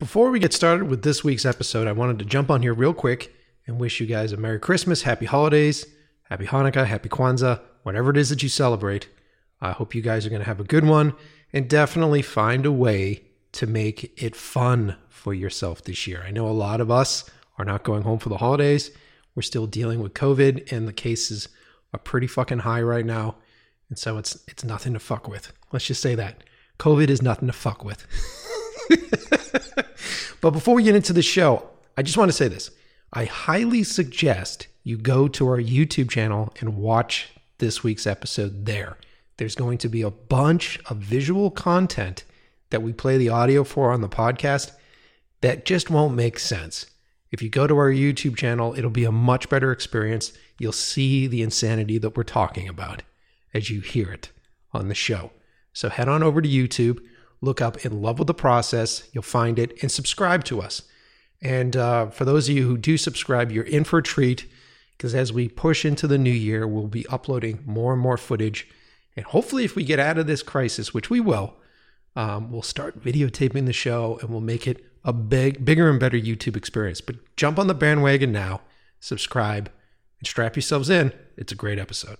Before we get started with this week's episode, I wanted to jump on here real quick and wish you guys a Merry Christmas, Happy Holidays, Happy Hanukkah, Happy Kwanzaa, whatever it is that you celebrate. I hope you guys are going to have a good one and definitely find a way to make it fun for yourself this year. I know a lot of us are not going home for the holidays. We're still dealing with COVID and the cases are pretty fucking high right now. And so it's it's nothing to fuck with. Let's just say that. COVID is nothing to fuck with. but before we get into the show, I just want to say this. I highly suggest you go to our YouTube channel and watch this week's episode there. There's going to be a bunch of visual content that we play the audio for on the podcast that just won't make sense. If you go to our YouTube channel, it'll be a much better experience. You'll see the insanity that we're talking about as you hear it on the show. So head on over to YouTube, look up In Love with the Process, you'll find it, and subscribe to us. And uh, for those of you who do subscribe, you're in for a treat because as we push into the new year, we'll be uploading more and more footage. And hopefully, if we get out of this crisis, which we will, um, we'll start videotaping the show and we'll make it a big, bigger and better YouTube experience. But jump on the bandwagon now, subscribe, and strap yourselves in. It's a great episode.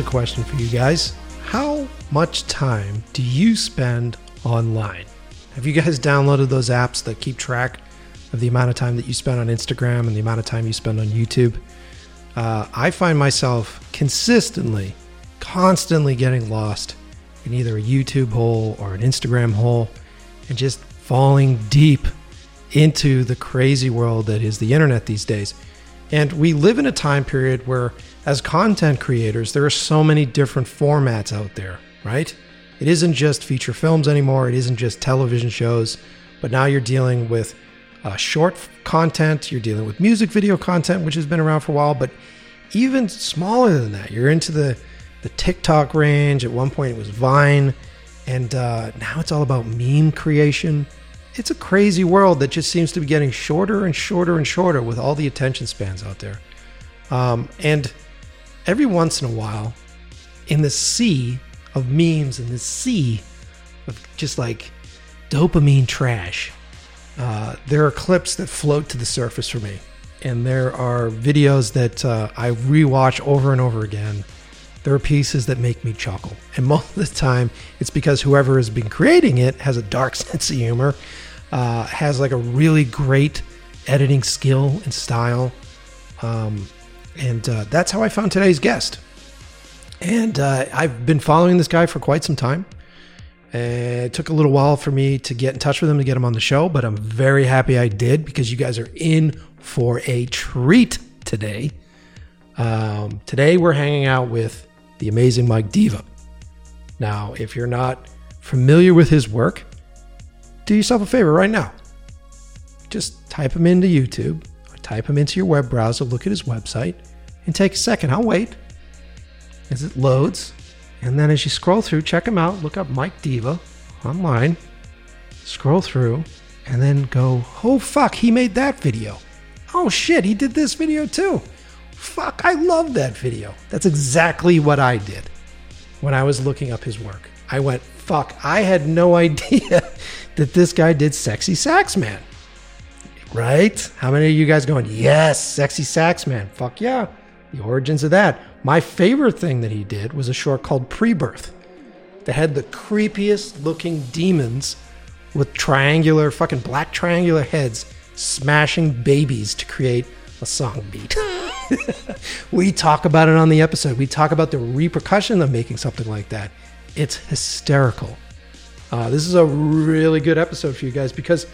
A question for you guys How much time do you spend online? Have you guys downloaded those apps that keep track of the amount of time that you spend on Instagram and the amount of time you spend on YouTube? Uh, I find myself consistently, constantly getting lost in either a YouTube hole or an Instagram hole and just falling deep into the crazy world that is the internet these days. And we live in a time period where, as content creators, there are so many different formats out there, right? It isn't just feature films anymore, it isn't just television shows, but now you're dealing with uh, short content, you're dealing with music video content, which has been around for a while, but even smaller than that, you're into the, the TikTok range. At one point, it was Vine, and uh, now it's all about meme creation it's a crazy world that just seems to be getting shorter and shorter and shorter with all the attention spans out there. Um, and every once in a while, in the sea of memes and the sea of just like dopamine trash, uh, there are clips that float to the surface for me. And there are videos that uh, I rewatch over and over again. There are pieces that make me chuckle. And most of the time, it's because whoever has been creating it has a dark sense of humor uh, has like a really great editing skill and style. Um, and uh, that's how I found today's guest. And uh, I've been following this guy for quite some time. And it took a little while for me to get in touch with him to get him on the show, but I'm very happy I did because you guys are in for a treat today. Um, today we're hanging out with the amazing Mike Diva. Now, if you're not familiar with his work, do yourself a favor right now. Just type him into YouTube, type him into your web browser, look at his website, and take a second. I'll wait as it loads. And then as you scroll through, check him out. Look up Mike Diva online. Scroll through, and then go, oh fuck, he made that video. Oh shit, he did this video too. Fuck, I love that video. That's exactly what I did when I was looking up his work. I went, fuck, I had no idea that this guy did Sexy Sax Man. Right? How many of you guys going, yes, Sexy Sax Man? Fuck yeah. The origins of that. My favorite thing that he did was a short called Pre-Birth that had the creepiest looking demons with triangular, fucking black triangular heads smashing babies to create a song beat. we talk about it on the episode. We talk about the repercussion of making something like that. It's hysterical. Uh, this is a really good episode for you guys because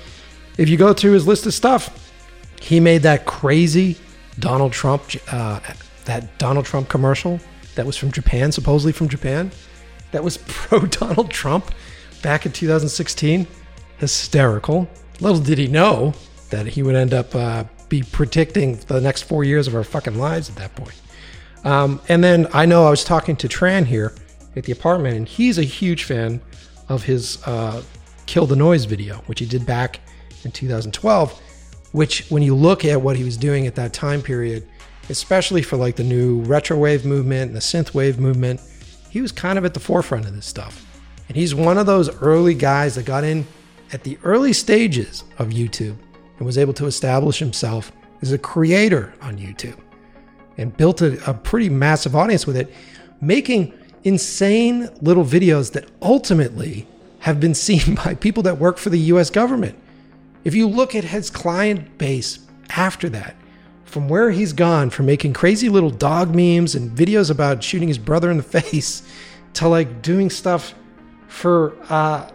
if you go through his list of stuff, he made that crazy Donald Trump, uh, that Donald Trump commercial that was from Japan, supposedly from Japan, that was pro Donald Trump back in 2016. Hysterical. Little did he know that he would end up uh, be predicting the next four years of our fucking lives at that point. Um, and then I know I was talking to Tran here at the apartment, and he's a huge fan of his uh, Kill the Noise video, which he did back in 2012. Which, when you look at what he was doing at that time period, especially for like the new retro wave movement and the synth wave movement, he was kind of at the forefront of this stuff. And he's one of those early guys that got in at the early stages of YouTube and was able to establish himself as a creator on YouTube and built a, a pretty massive audience with it, making insane little videos that ultimately have been seen by people that work for the US government. If you look at his client base after that, from where he's gone from making crazy little dog memes and videos about shooting his brother in the face to like doing stuff for uh,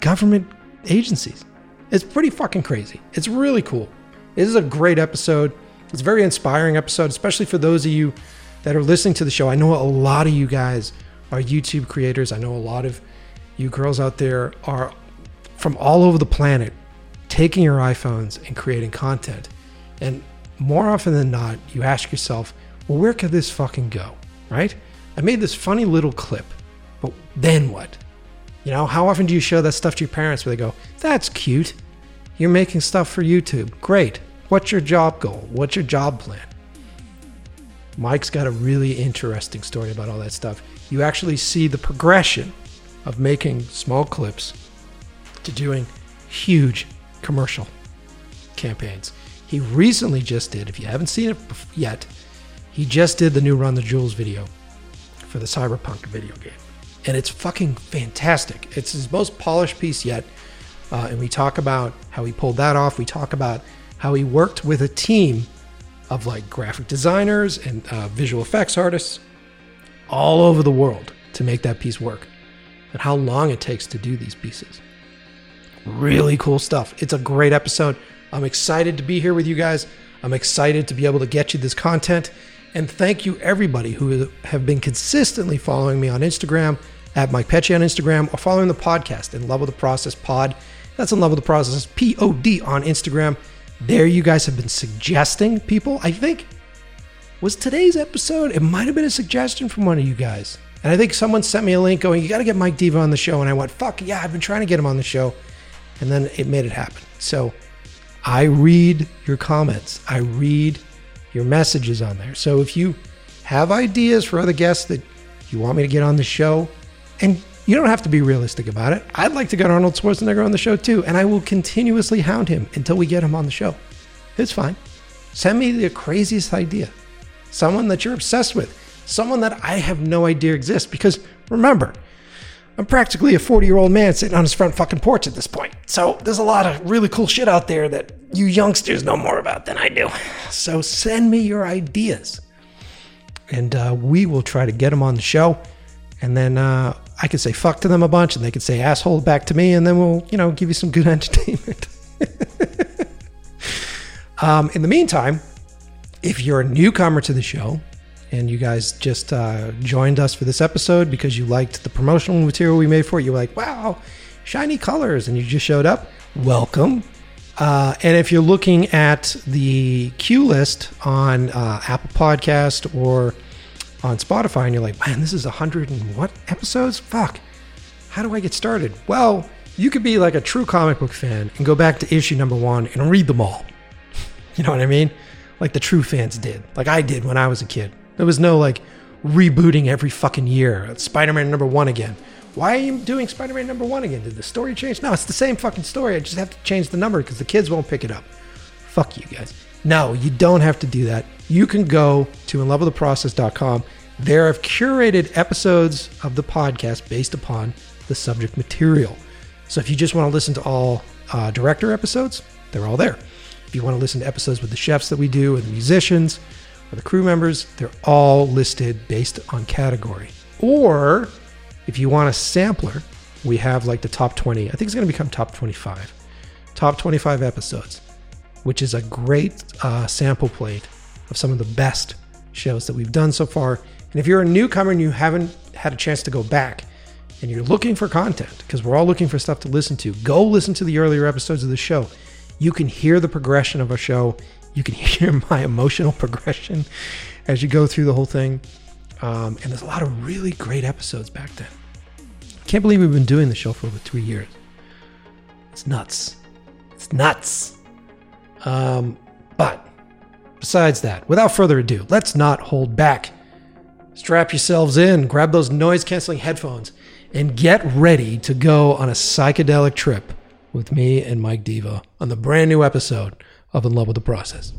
government agencies. It's pretty fucking crazy. It's really cool. This is a great episode. It's a very inspiring episode, especially for those of you that are listening to the show. I know a lot of you guys are YouTube creators. I know a lot of you girls out there are from all over the planet taking your iPhones and creating content. And more often than not, you ask yourself, well, where could this fucking go? Right? I made this funny little clip, but then what? You know, how often do you show that stuff to your parents where they go, that's cute? You're making stuff for YouTube. Great. What's your job goal? What's your job plan? Mike's got a really interesting story about all that stuff. You actually see the progression of making small clips to doing huge commercial campaigns. He recently just did, if you haven't seen it yet, he just did the new Run the Jewels video for the Cyberpunk video game and it's fucking fantastic. It's his most polished piece yet. Uh, and we talk about how he pulled that off. We talk about how he worked with a team of like graphic designers and uh, visual effects artists all over the world to make that piece work, and how long it takes to do these pieces. Really cool stuff. It's a great episode. I'm excited to be here with you guys. I'm excited to be able to get you this content. And thank you, everybody who have been consistently following me on Instagram at Mike Pecci on Instagram or following the podcast in Love with the Process Pod. That's in Love with the Process P O D on Instagram. There, you guys have been suggesting people. I think was today's episode. It might have been a suggestion from one of you guys, and I think someone sent me a link going, "You got to get Mike Diva on the show." And I went, "Fuck yeah, I've been trying to get him on the show," and then it made it happen. So I read your comments. I read your messages on there. So if you have ideas for other guests that you want me to get on the show, and you don't have to be realistic about it. I'd like to get Arnold Schwarzenegger on the show too, and I will continuously hound him until we get him on the show. It's fine. Send me the craziest idea. Someone that you're obsessed with. Someone that I have no idea exists. Because remember, I'm practically a 40 year old man sitting on his front fucking porch at this point. So there's a lot of really cool shit out there that you youngsters know more about than I do. So send me your ideas, and uh, we will try to get them on the show. And then uh, I can say fuck to them a bunch, and they can say asshole back to me, and then we'll you know give you some good entertainment. um, in the meantime, if you're a newcomer to the show and you guys just uh, joined us for this episode because you liked the promotional material we made for it, you were like, wow, shiny colors, and you just showed up, welcome. Uh, and if you're looking at the queue list on uh, Apple Podcast or on Spotify, and you're like, man, this is a hundred and what episodes? Fuck. How do I get started? Well, you could be like a true comic book fan and go back to issue number one and read them all. You know what I mean? Like the true fans did, like I did when I was a kid. There was no like rebooting every fucking year. Spider Man number one again. Why are you doing Spider Man number one again? Did the story change? No, it's the same fucking story. I just have to change the number because the kids won't pick it up. Fuck you guys. No, you don't have to do that. You can go to inlovewiththeprocess.com. There I've curated episodes of the podcast based upon the subject material. So if you just want to listen to all uh, director episodes, they're all there. If you want to listen to episodes with the chefs that we do and the musicians the crew members, they're all listed based on category. Or if you want a sampler, we have like the top 20. I think it's going to become top 25. Top 25 episodes, which is a great uh, sample plate of some of the best shows that we've done so far. And if you're a newcomer and you haven't had a chance to go back and you're looking for content, because we're all looking for stuff to listen to, go listen to the earlier episodes of the show you can hear the progression of a show. You can hear my emotional progression as you go through the whole thing. Um, and there's a lot of really great episodes back then. Can't believe we've been doing the show for over three years. It's nuts. It's nuts. Um, but besides that, without further ado, let's not hold back. Strap yourselves in, grab those noise canceling headphones, and get ready to go on a psychedelic trip with me and Mike Diva on the brand new episode of In Love with the Process.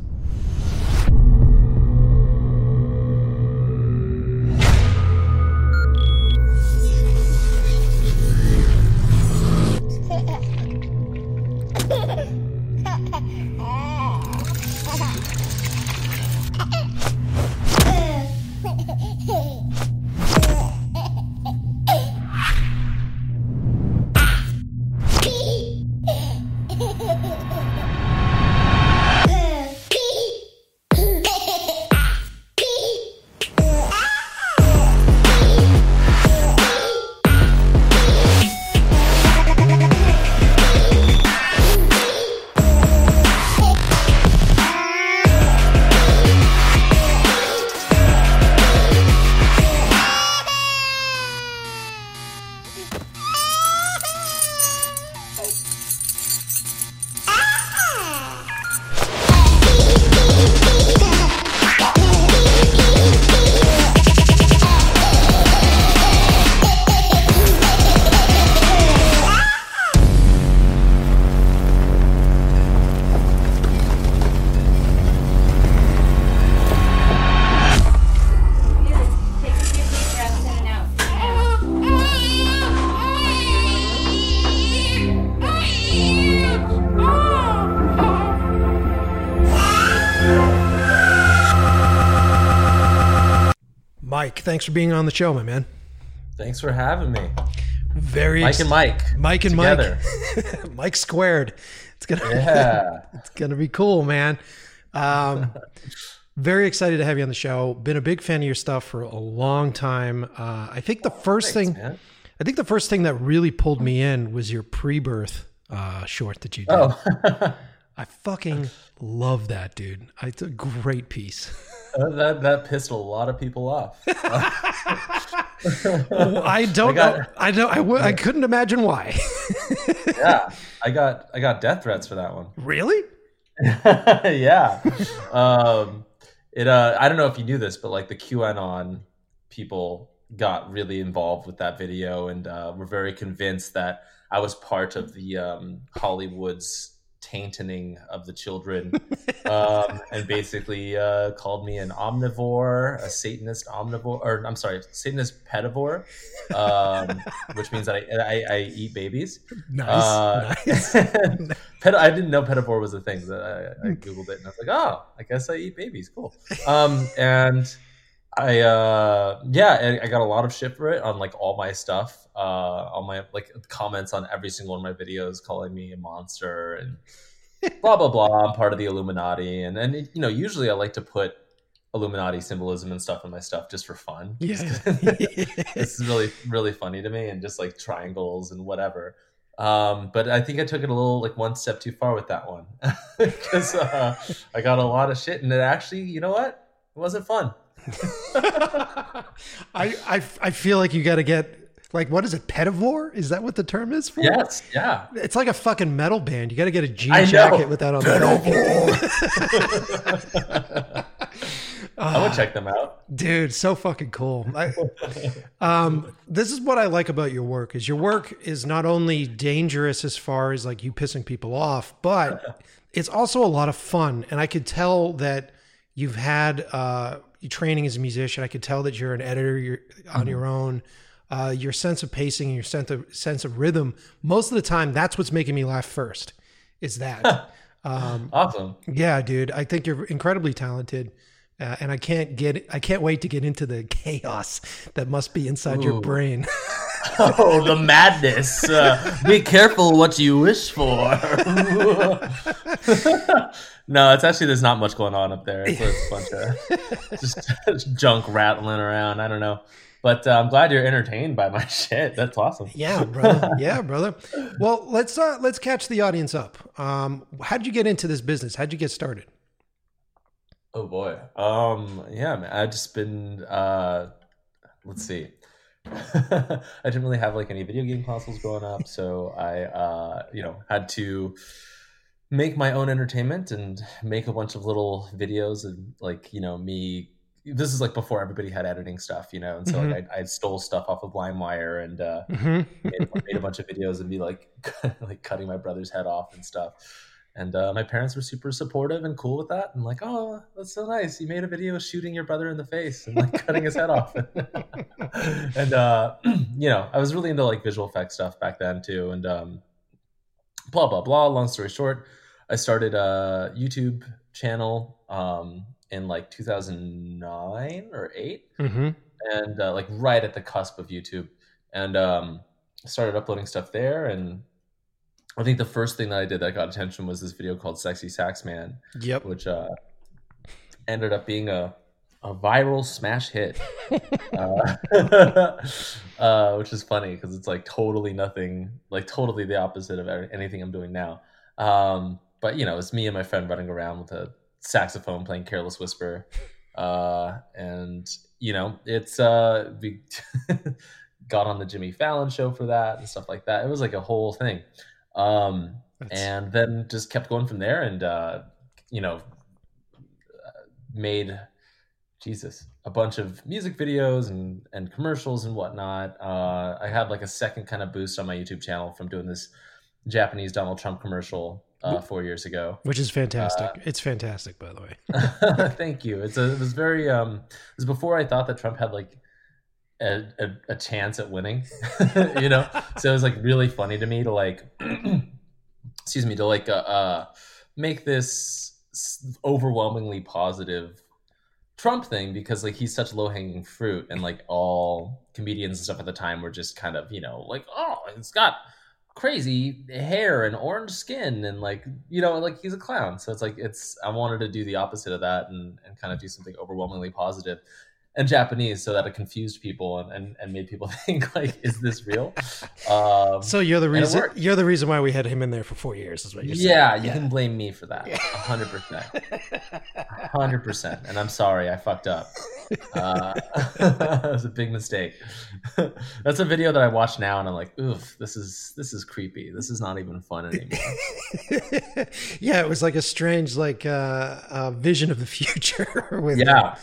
Mike, thanks for being on the show, my man. Thanks for having me. Very Mike ex- and Mike. Mike and together. Mike. Mike squared. It's gonna Yeah. it's gonna be cool, man. Um, very excited to have you on the show. Been a big fan of your stuff for a long time. Uh, I think the first Thanks, thing, man. I think the first thing that really pulled me in was your pre-birth uh, short that you did. Oh, I fucking love that, dude. It's a great piece. that that pissed a lot of people off. I don't I got- know. I don't. I w- I couldn't imagine why. yeah, I got I got death threats for that one. really? yeah. Um, it. Uh, I don't know if you knew this, but like the QAnon people got really involved with that video and uh, were very convinced that I was part of the um, Hollywood's tainting of the children, um, and basically uh, called me an omnivore, a Satanist omnivore, or I'm sorry, Satanist pedivore, um, which means that I, I, I eat babies. Nice. Uh, nice. Ped- I didn't know pedivore was a thing. So I, I googled it and I was like, oh, I guess I eat babies. Cool. Um, and I uh, yeah, I, I got a lot of shit for it on like all my stuff, uh, all my like comments on every single one of my videos, calling me a monster and blah blah blah. I'm part of the Illuminati, and and you know, usually I like to put Illuminati symbolism and stuff in my stuff just for fun. Yeah. this is really really funny to me and just like triangles and whatever um, but i think i took it a little like one step too far with that one because uh, i got a lot of shit and it actually you know what it wasn't fun I, I I feel like you got to get like what is it? Pedivore? Is that what the term is for? yes yeah It's like a fucking metal band. You got to get a jean jacket with that on i would check them out Dude, so fucking cool. I, um, this is what I like about your work is your work is not only dangerous as far as like you pissing people off, but it's also a lot of fun. And I could tell that you've had uh, training as a musician. I could tell that you're an editor. You're on your own. Uh, your sense of pacing and your sense of sense of rhythm. Most of the time, that's what's making me laugh first. Is that? um, awesome yeah, dude. I think you're incredibly talented. Uh, and I can't get I can't wait to get into the chaos that must be inside your brain. oh the madness uh, be careful what you wish for no it's actually there's not much going on up there it's a bunch of just junk rattling around i don't know but uh, i'm glad you're entertained by my shit that's awesome yeah, brother. Yeah, brother. Well, let's uh let's catch the audience up. Um how did you get into this business? How'd you get started? Oh boy. Um yeah, man. I've just been uh let's see. I didn't really have like any video game consoles growing up, so I uh you know had to make my own entertainment and make a bunch of little videos and like, you know, me this is like before everybody had editing stuff, you know, and so like I, I stole stuff off of LimeWire and uh Mm-hmm. made, made a bunch of videos and be like like cutting my brother's head off and stuff. And uh, my parents were super supportive and cool with that, and like, oh, that's so nice. You made a video shooting your brother in the face and like cutting his head off. and uh, you know, I was really into like visual effects stuff back then too. And um, blah blah blah. Long story short, I started a YouTube channel um, in like 2009 or eight Mm-hmm. and uh, like right at the cusp of YouTube, and um, started uploading stuff there. And I think the first thing that I did that got attention was this video called "Sexy Sax Man," Yep. which uh, ended up being a a viral smash hit, uh, uh, which is funny because it's like totally nothing, like totally the opposite of anything I'm doing now. Um, but you know, it's me and my friend running around with a saxophone playing "Careless Whisper," uh, and you know, it's uh, we got on the Jimmy Fallon show for that and stuff like that. It was like a whole thing, um, That's- and then just kept going from there, and uh, you know, made Jesus a bunch of music videos and and commercials and whatnot. Uh, I had like a second kind of boost on my YouTube channel from doing this Japanese Donald Trump commercial uh, four years ago. Which is fantastic. Uh, it's fantastic, by the way. Thank you. It's a, it was very um it was before I thought that Trump had like a, a, a chance at winning. you know? So it was like really funny to me to like excuse me, to like uh, uh make this overwhelmingly positive Trump thing because like he's such low hanging fruit and like all comedians and stuff at the time were just kind of, you know, like, oh, it's got crazy hair and orange skin and like you know like he's a clown so it's like it's i wanted to do the opposite of that and, and kind of do something overwhelmingly positive and japanese so that it confused people and, and, and made people think like is this real? Um, So you're the reason you're the reason why we had him in there for four years, is what you're saying. yeah you can blame me for that. 100% 100% and i'm sorry i fucked up. Uh, it was a big mistake. That's a video that i watch now and i'm like oof this is this is creepy. This is not even fun anymore. Yeah, it was like a strange like uh, uh vision of the future with yeah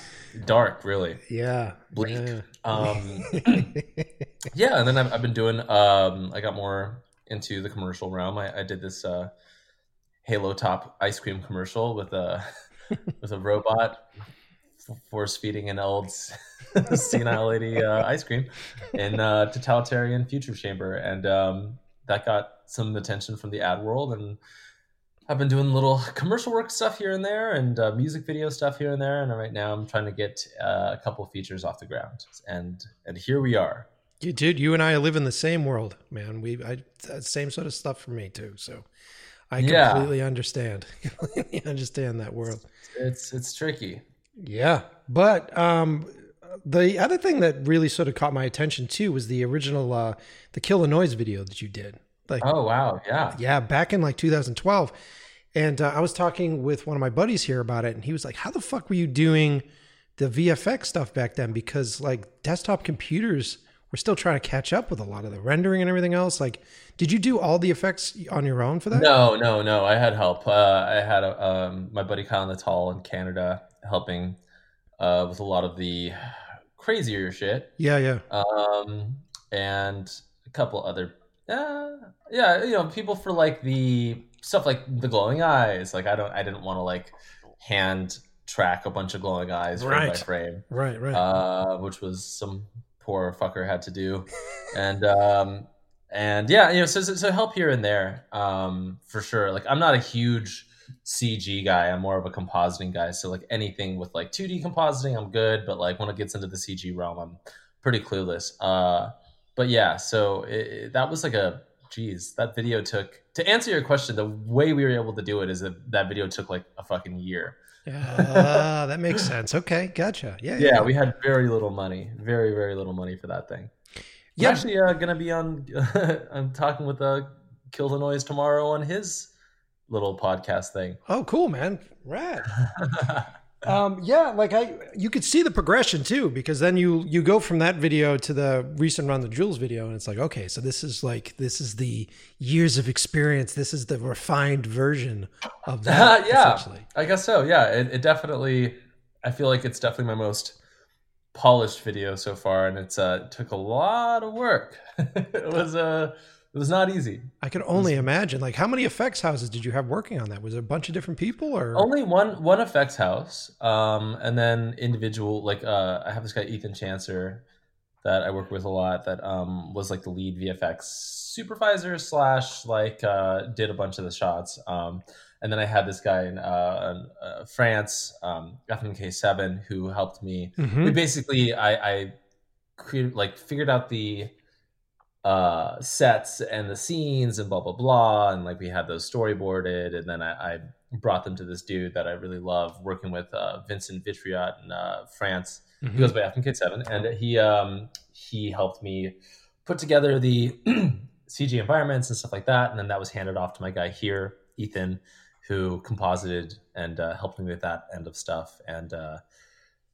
dark really Yeah. Bleak. Yeah. um yeah and then I've, I've been doing um i got more into the commercial realm i, I did this uh Halo Top ice cream commercial with a with a robot force feeding an old senile lady uh, ice cream in a totalitarian future chamber, and um, that got some attention from the ad world. And I've been doing little commercial work stuff here and there, and uh, music video stuff here and there. And right now, I'm trying to get uh, a couple features off the ground, and and here we are. You, dude, you and I live in the same world, man. We, I, same sort of stuff for me too. So, I Yeah. completely understand. completely understand that world. It's it's tricky. Yeah, but um, the other thing that really sort of caught my attention too was the original, uh, the Kill the Noise video that you did. Like, Oh wow, yeah. yeah, back in like 2012. And uh, I was talking with one of my buddies here about it, and he was like, "How the fuck were you doing the VFX stuff back then? Because like desktop computers were still trying to catch up with a lot of the rendering and everything else. Like, did you do all the effects on your own for that? No, no, no. I had help. Uh, I had a, um, my buddy Kyle Natal in Canada helping uh, with a lot of the crazier shit, Yeah, yeah. um, and a couple other. Uh, yeah, you know, people for like the stuff like the glowing eyes. Like I don't, I didn't want to like hand track a bunch of glowing eyes frame by Right. frame. Right, right. uh, which was some poor fucker had to do, and um, and yeah, you know, so, so so help here and there, um, for sure. Like I'm not a huge CG guy. I'm more of a compositing guy. So like anything with like 2D compositing, I'm good. But like when it gets into the CG realm, I'm pretty clueless. Uh, but yeah, so it, that was like a geez, that video took. To answer your question, the way we were able to do it is that that video took like a fucking year. Ah, that makes sense. Okay, gotcha. Yeah, Yeah, we had very little money, very very little money for that thing. Yeah. Yeah, actually, uh, gonna be on. I'm talking with uh, Kill the Noise tomorrow on his little podcast thing. Oh, cool, man. Rad. Um, yeah, like I, you could see the progression too, because then you you go from that video to the recent Run the Jewels video, and it's like, okay, so this is like this is the years of experience. This is the refined version of that. yeah, essentially. I guess so. Yeah, it, it definitely. I feel like it's definitely my most polished video so far, and it's uh, took a lot of work. it was uh, it was not easy. I can only imagine. Like, how many effects houses did you have working on that? Was it a bunch of different people, or Only one one effects house, um, and then individual. Like uh, I have this guy Ethan Chancer that I work with a lot. That um, was like the lead VFX supervisor slash like uh, did a bunch of the shots. Um, and then I had this guy in, uh, in uh, France, um, FMK7, who helped me. Mhm. We basically I, I created like figured out the uh sets and the scenes and blah blah blah and like we had those storyboarded and then I, I brought them to this dude that I really love working with uh Vincent Vitriot in uh France Mhm. he goes by FMK7 and he um he helped me put together the CG environments and stuff like that and then that was handed off to my guy here Ethan who composited and uh, helped me with that end of stuff and uh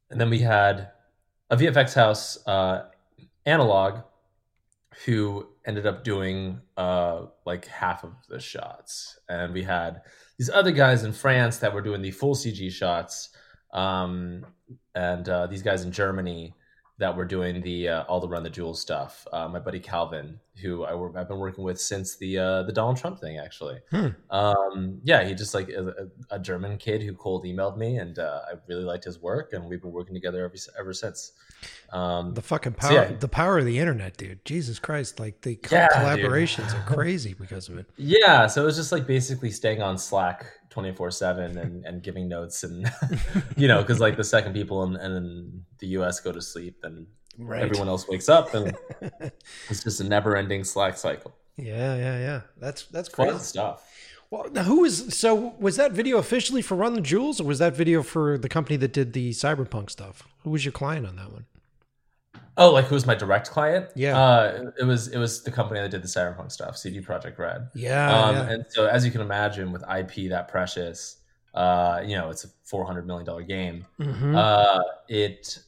and then we had a VFX house uh analog who ended up doing uh like half of the shots. And we had these other guys in France that were doing the full CG shots um and uh these guys in Germany that were doing the uh, all the run the jewels stuff. Uh, my buddy Calvin who I work, I've been working with since the uh the Donald Trump thing actually. Hmm. um yeah he just like a, a German kid who cold emailed me and uh, I really liked his work and we've been working together ever, ever since um The fucking So, power, yeah. the power of the internet, dude. Jesus Christ! Like the Yeah, dude. collaborations are crazy because of it. Yeah, so it was just like basically staying on Slack twenty four seven and and giving notes and you know because like the second people in, in the U.S. go to sleep, then Right. everyone else wakes up and it's just a never ending Slack cycle. Yeah, yeah, yeah. That's that's Fun crazy. stuff. Well, now who was so? Was that video officially for Run the Jewels, or was that video for the company that did the cyberpunk stuff? Who was your client on that one? Oh, like who's my direct client? Yeah. uh, it was it was the company that did the Cyberpunk stuff, CD Projekt Red. Yeah, um, yeah. And so, as you can imagine, with IP that precious, uh, you know, it's a four hundred million dollar game. Mhm. uh, it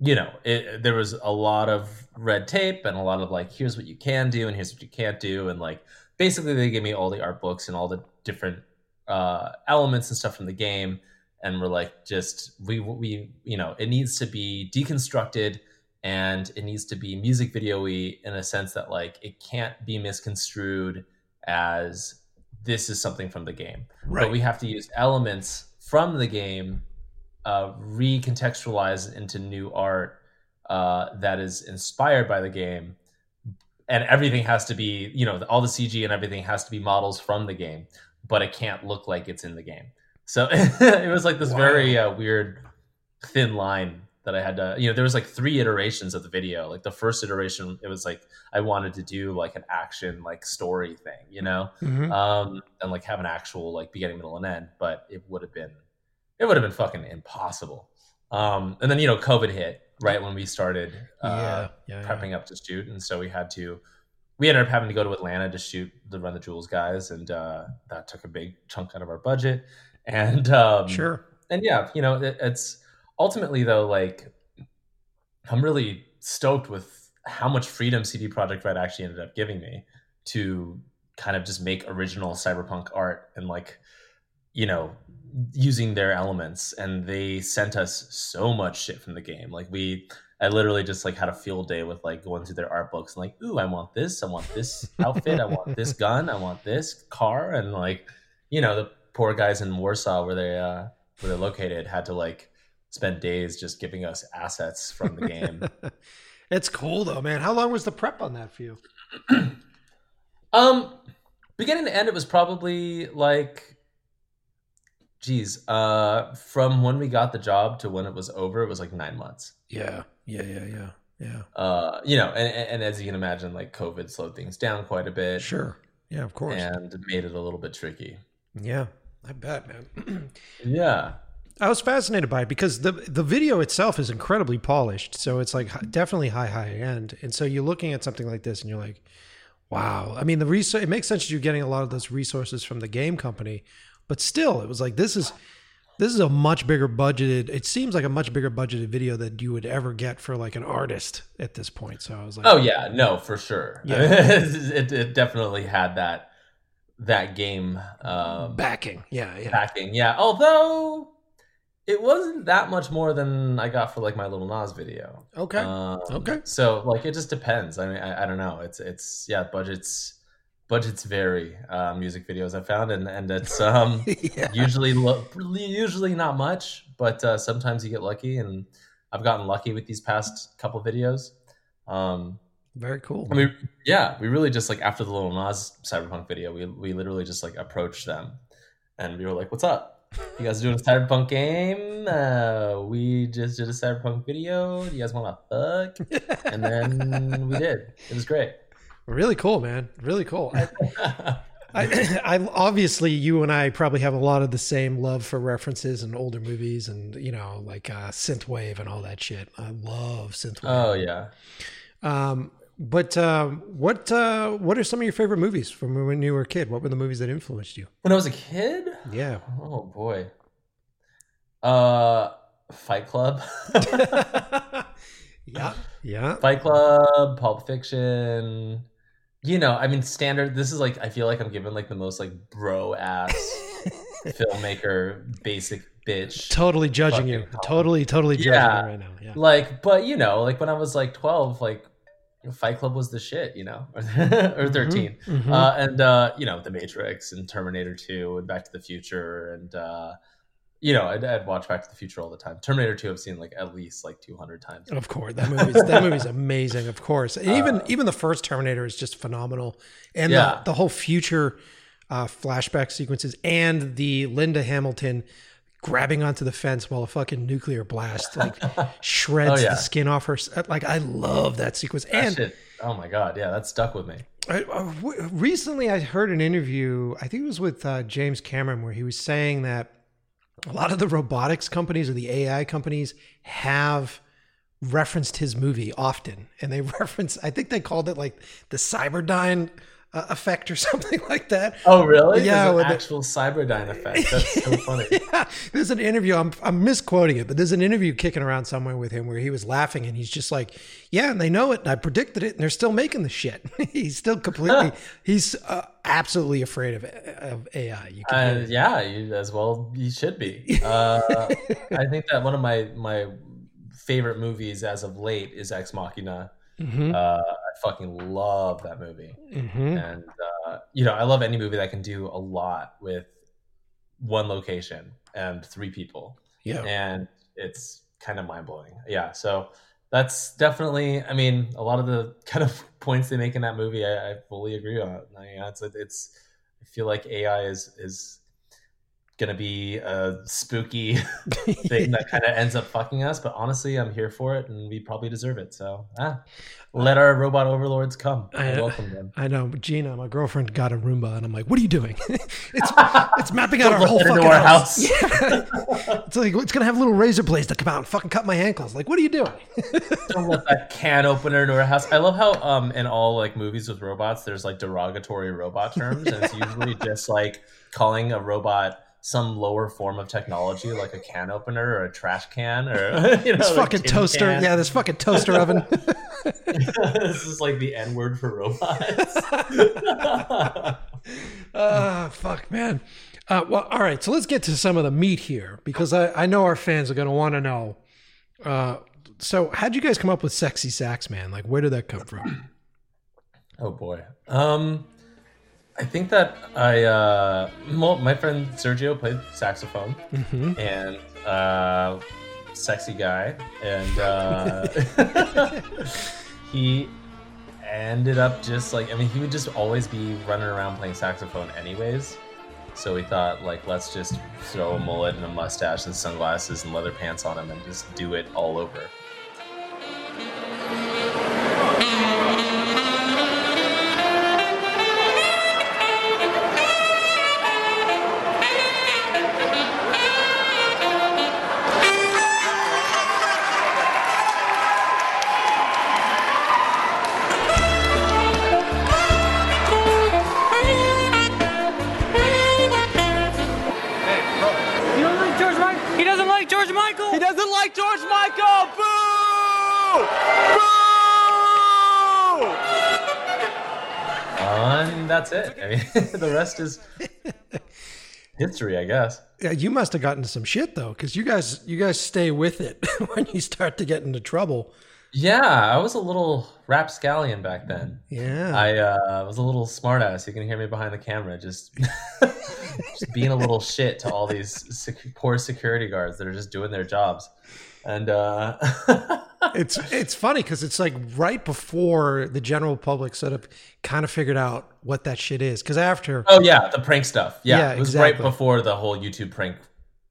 you know it, there was a lot of red tape and a lot of like here's what you can do and here's what you can't do and like basically they gave me all the art books and all the different uh, elements and stuff from the game and we're like just we we you know it needs to be deconstructed and it needs to be music video-y in a sense that like it can't be misconstrued as this is something from the game. Right. But we have to use elements from the game, uh, recontextualize into new art uh, that is inspired by the game. And everything has to be, you know, all the CG and everything has to be models from the game, but it can't look like it's in the game. So it was like this Wow. very uh, weird thin line that I had to, you know, there was like three iterations of the video. Like the first iteration, it was like I wanted to do like an action, like story thing, you know, Mhm. um, and like have an actual like beginning, middle, and end. But it would have been, it would have been fucking impossible. Um, and then you know, COVID hit right when we started uh, yeah, yeah, yeah. prepping up to shoot, and so we had to. We ended up having to go to Atlanta to shoot the Run the Jewels guys, and uh, that took a big chunk out of our budget. And um, Sure. and yeah, you know, it, it's ultimately though, like I'm really stoked with how much freedom CD Projekt Red actually ended up giving me to kind of just make original cyberpunk art and like, you know, using their elements. And they sent us so much shit from the game. Like we, I literally just like had a field day with like going through their art books and like, ooh, I want this, I want this outfit, I want this gun, I want this car, and like, you know, the poor guys in Warsaw where they uh where they're located had to like spend days just giving us assets from the game. it's cool though, man. How long was the prep on that for you? um beginning to end it was probably like geez, uh from when we got the job to when it was over, it was like nine months. Yeah, yeah, yeah, yeah, yeah. Uh, you know, and, and as you can imagine, like COVID slowed things down quite a bit. Sure. Yeah, of course. And made it a little bit tricky. Yeah, I bet, man. Yeah. I was fascinated by it because the the video itself is incredibly polished. So it's like definitely high high end. And so you're looking at something like this and you're like, wow. I mean, the res- it makes sense that you're getting a lot of those resources from the game company, but still, it was like this is this is a much bigger budgeted. It seems like a much bigger budgeted video that you would ever get for like an artist at this point. So I was like, Oh yeah, no, for sure. Yeah. it, it definitely had that that game um, backing. Yeah, yeah. backing. Yeah, although it wasn't that much more than I got for like my Lil Nas video. Okay. Um, Okay. So like it just depends. I mean, I, I don't know. It's it's yeah, budgets budgets vary. Uh, music videos I found, and and it's um yeah. usually lo- usually not much, but uh, sometimes you get lucky, and I've gotten lucky with these past couple videos. Um, Very cool. I mean, yeah, we really just like after the Lil Nas cyberpunk video, we we literally just like approached them, and we were like, "What's up? You guys doing a cyberpunk game? Uh, we just did a cyberpunk video. Do you guys want to fuck?" And then we did. It was great. really cool, man. Really cool. I, I, I obviously you and I probably have a lot of the same love for references and older movies and you know like uh, synthwave and all that shit. I love synthwave. oh yeah. Um, but uh, what uh, what are some of your favorite movies from when you were a kid? What were the movies that influenced you? When I was a kid, Yeah. oh boy. Uh, Fight Club. yeah. Yeah. Fight Club, Pulp Fiction. You know, I mean, standard. This is like I feel like I'm given like the most like bro ass filmmaker basic bitch. Totally judging you. Totally, totally judging Yeah. you right now. Yeah. Like, but you know, like when I was like 12, like Fight Club was the shit. You know, or 13. Mhm. Uh, and uh, you know, The Matrix and Terminator 2 and Back to the Future and uh, you know, I'd, I'd watch Back to the Future all the time. Terminator 2 I've seen like at least like 200 times. Of course, that movie's that movie's amazing. Of course, And even Uh, even the first Terminator is just phenomenal, and Yeah. the, the whole future uh, flashback sequences and the Linda Hamilton grabbing onto the fence while a fucking nuclear blast like shreds Oh, yeah. the skin off her. Like I love that sequence. That and shit. Oh my god, yeah, that stuck with me. I, uh, w- recently, I heard an interview. I think it was with uh, James Cameron, where he was saying that a lot of the robotics companies or the AI companies have referenced his movie often, and they reference. I think they called it like the Cyberdyne uh, effect or something like that. Oh really? Yeah, There's with an the- actual Cyberdyne effect. That's so funny. yeah, there's an interview. I'm I'm misquoting it, but there's an interview kicking around somewhere with him where he was laughing and he's just like, "Yeah, and they know it, and I predicted it, and they're still making the shit." he's still completely, he's uh, absolutely afraid of of AI. You can Uh, yeah, you, as well you should be. Uh, I think that one of my my favorite movies as of late is Ex Machina. Mhm, Uh, fucking love that movie, mhm. and uh, you know, I love any movie that can do a lot with one location and three people. Yeah. And it's kind of mind blowing. Yeah. So that's definitely, I mean, a lot of the kind of points they make in that movie, I, I fully agree on. I mean, it's, it's, I feel like AI is, is going to be a spooky thing that kind of ends up fucking us. But honestly, I'm here for it and we probably deserve it. So, ah, let our robot overlords come. I, welcome them. I know, Gina, my girlfriend, got a Roomba, and I'm like, "What are you doing? it's it's mapping out our whole fucking our house. house. Yeah. it's like it's gonna have little razor blades that come out and fucking cut my ankles. Like, what are you doing? Don't let that can opener into our house. I love how um in all like movies with robots, there's like derogatory robot terms, and it's usually just like calling a robot some lower form of technology, like a can opener or a trash can or you know, this fucking toaster. can. Yeah, this fucking toaster oven. this is like the N word for robots. Ah, fuck, man. Uh, well, all right. So let's get to some of the meat here because I, I know our fans are going to want to know. Uh, so, how'd you guys come up with "Sexy Sax Man"? Like, where did that come from? oh boy. Um, I think that I uh, my friend Sergio played saxophone hmm and uh, sexy guy, and uh, he ended up just like I mean he would just always be running around playing saxophone anyways. So we thought like let's just throw a mullet and a mustache and sunglasses and leather pants on him and just do it all over. That's it. I mean the rest is history, I guess. Yeah, you must have gotten some shit though, because you guys you guys stay with it when you start to get into trouble. Yeah, I was a little rapscallion back then. Yeah. I uh, was a little smartass. You can hear me behind the camera, just, just being a little shit to all these sec- poor security guards that are just doing their jobs. And uh, it's it's funny because it's like right before the general public sort of kind of figured out what that shit is. Because after, oh yeah, the prank stuff. Yeah, Yeah, it was exactly. right before the whole YouTube prank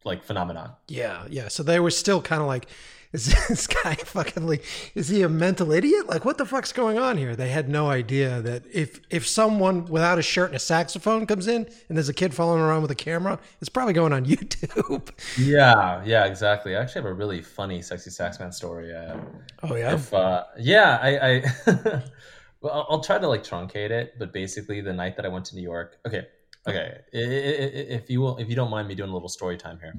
like phenomenon. yeah, yeah, so they were still kind of like, is this guy fucking like, is he a mental idiot? Like, what the fuck's going on here? They had no idea that if if someone without a shirt and a saxophone comes in and there's a kid following around with a camera, it's probably going on YouTube. Yeah, yeah, exactly. I actually have a really funny sexy saxman story. Uh, Oh yeah, if uh, yeah, I, I well, I'll, try to like truncate it, but basically, the night that I went to New York. Okay, okay. If you will, if you don't mind me doing a little story time here.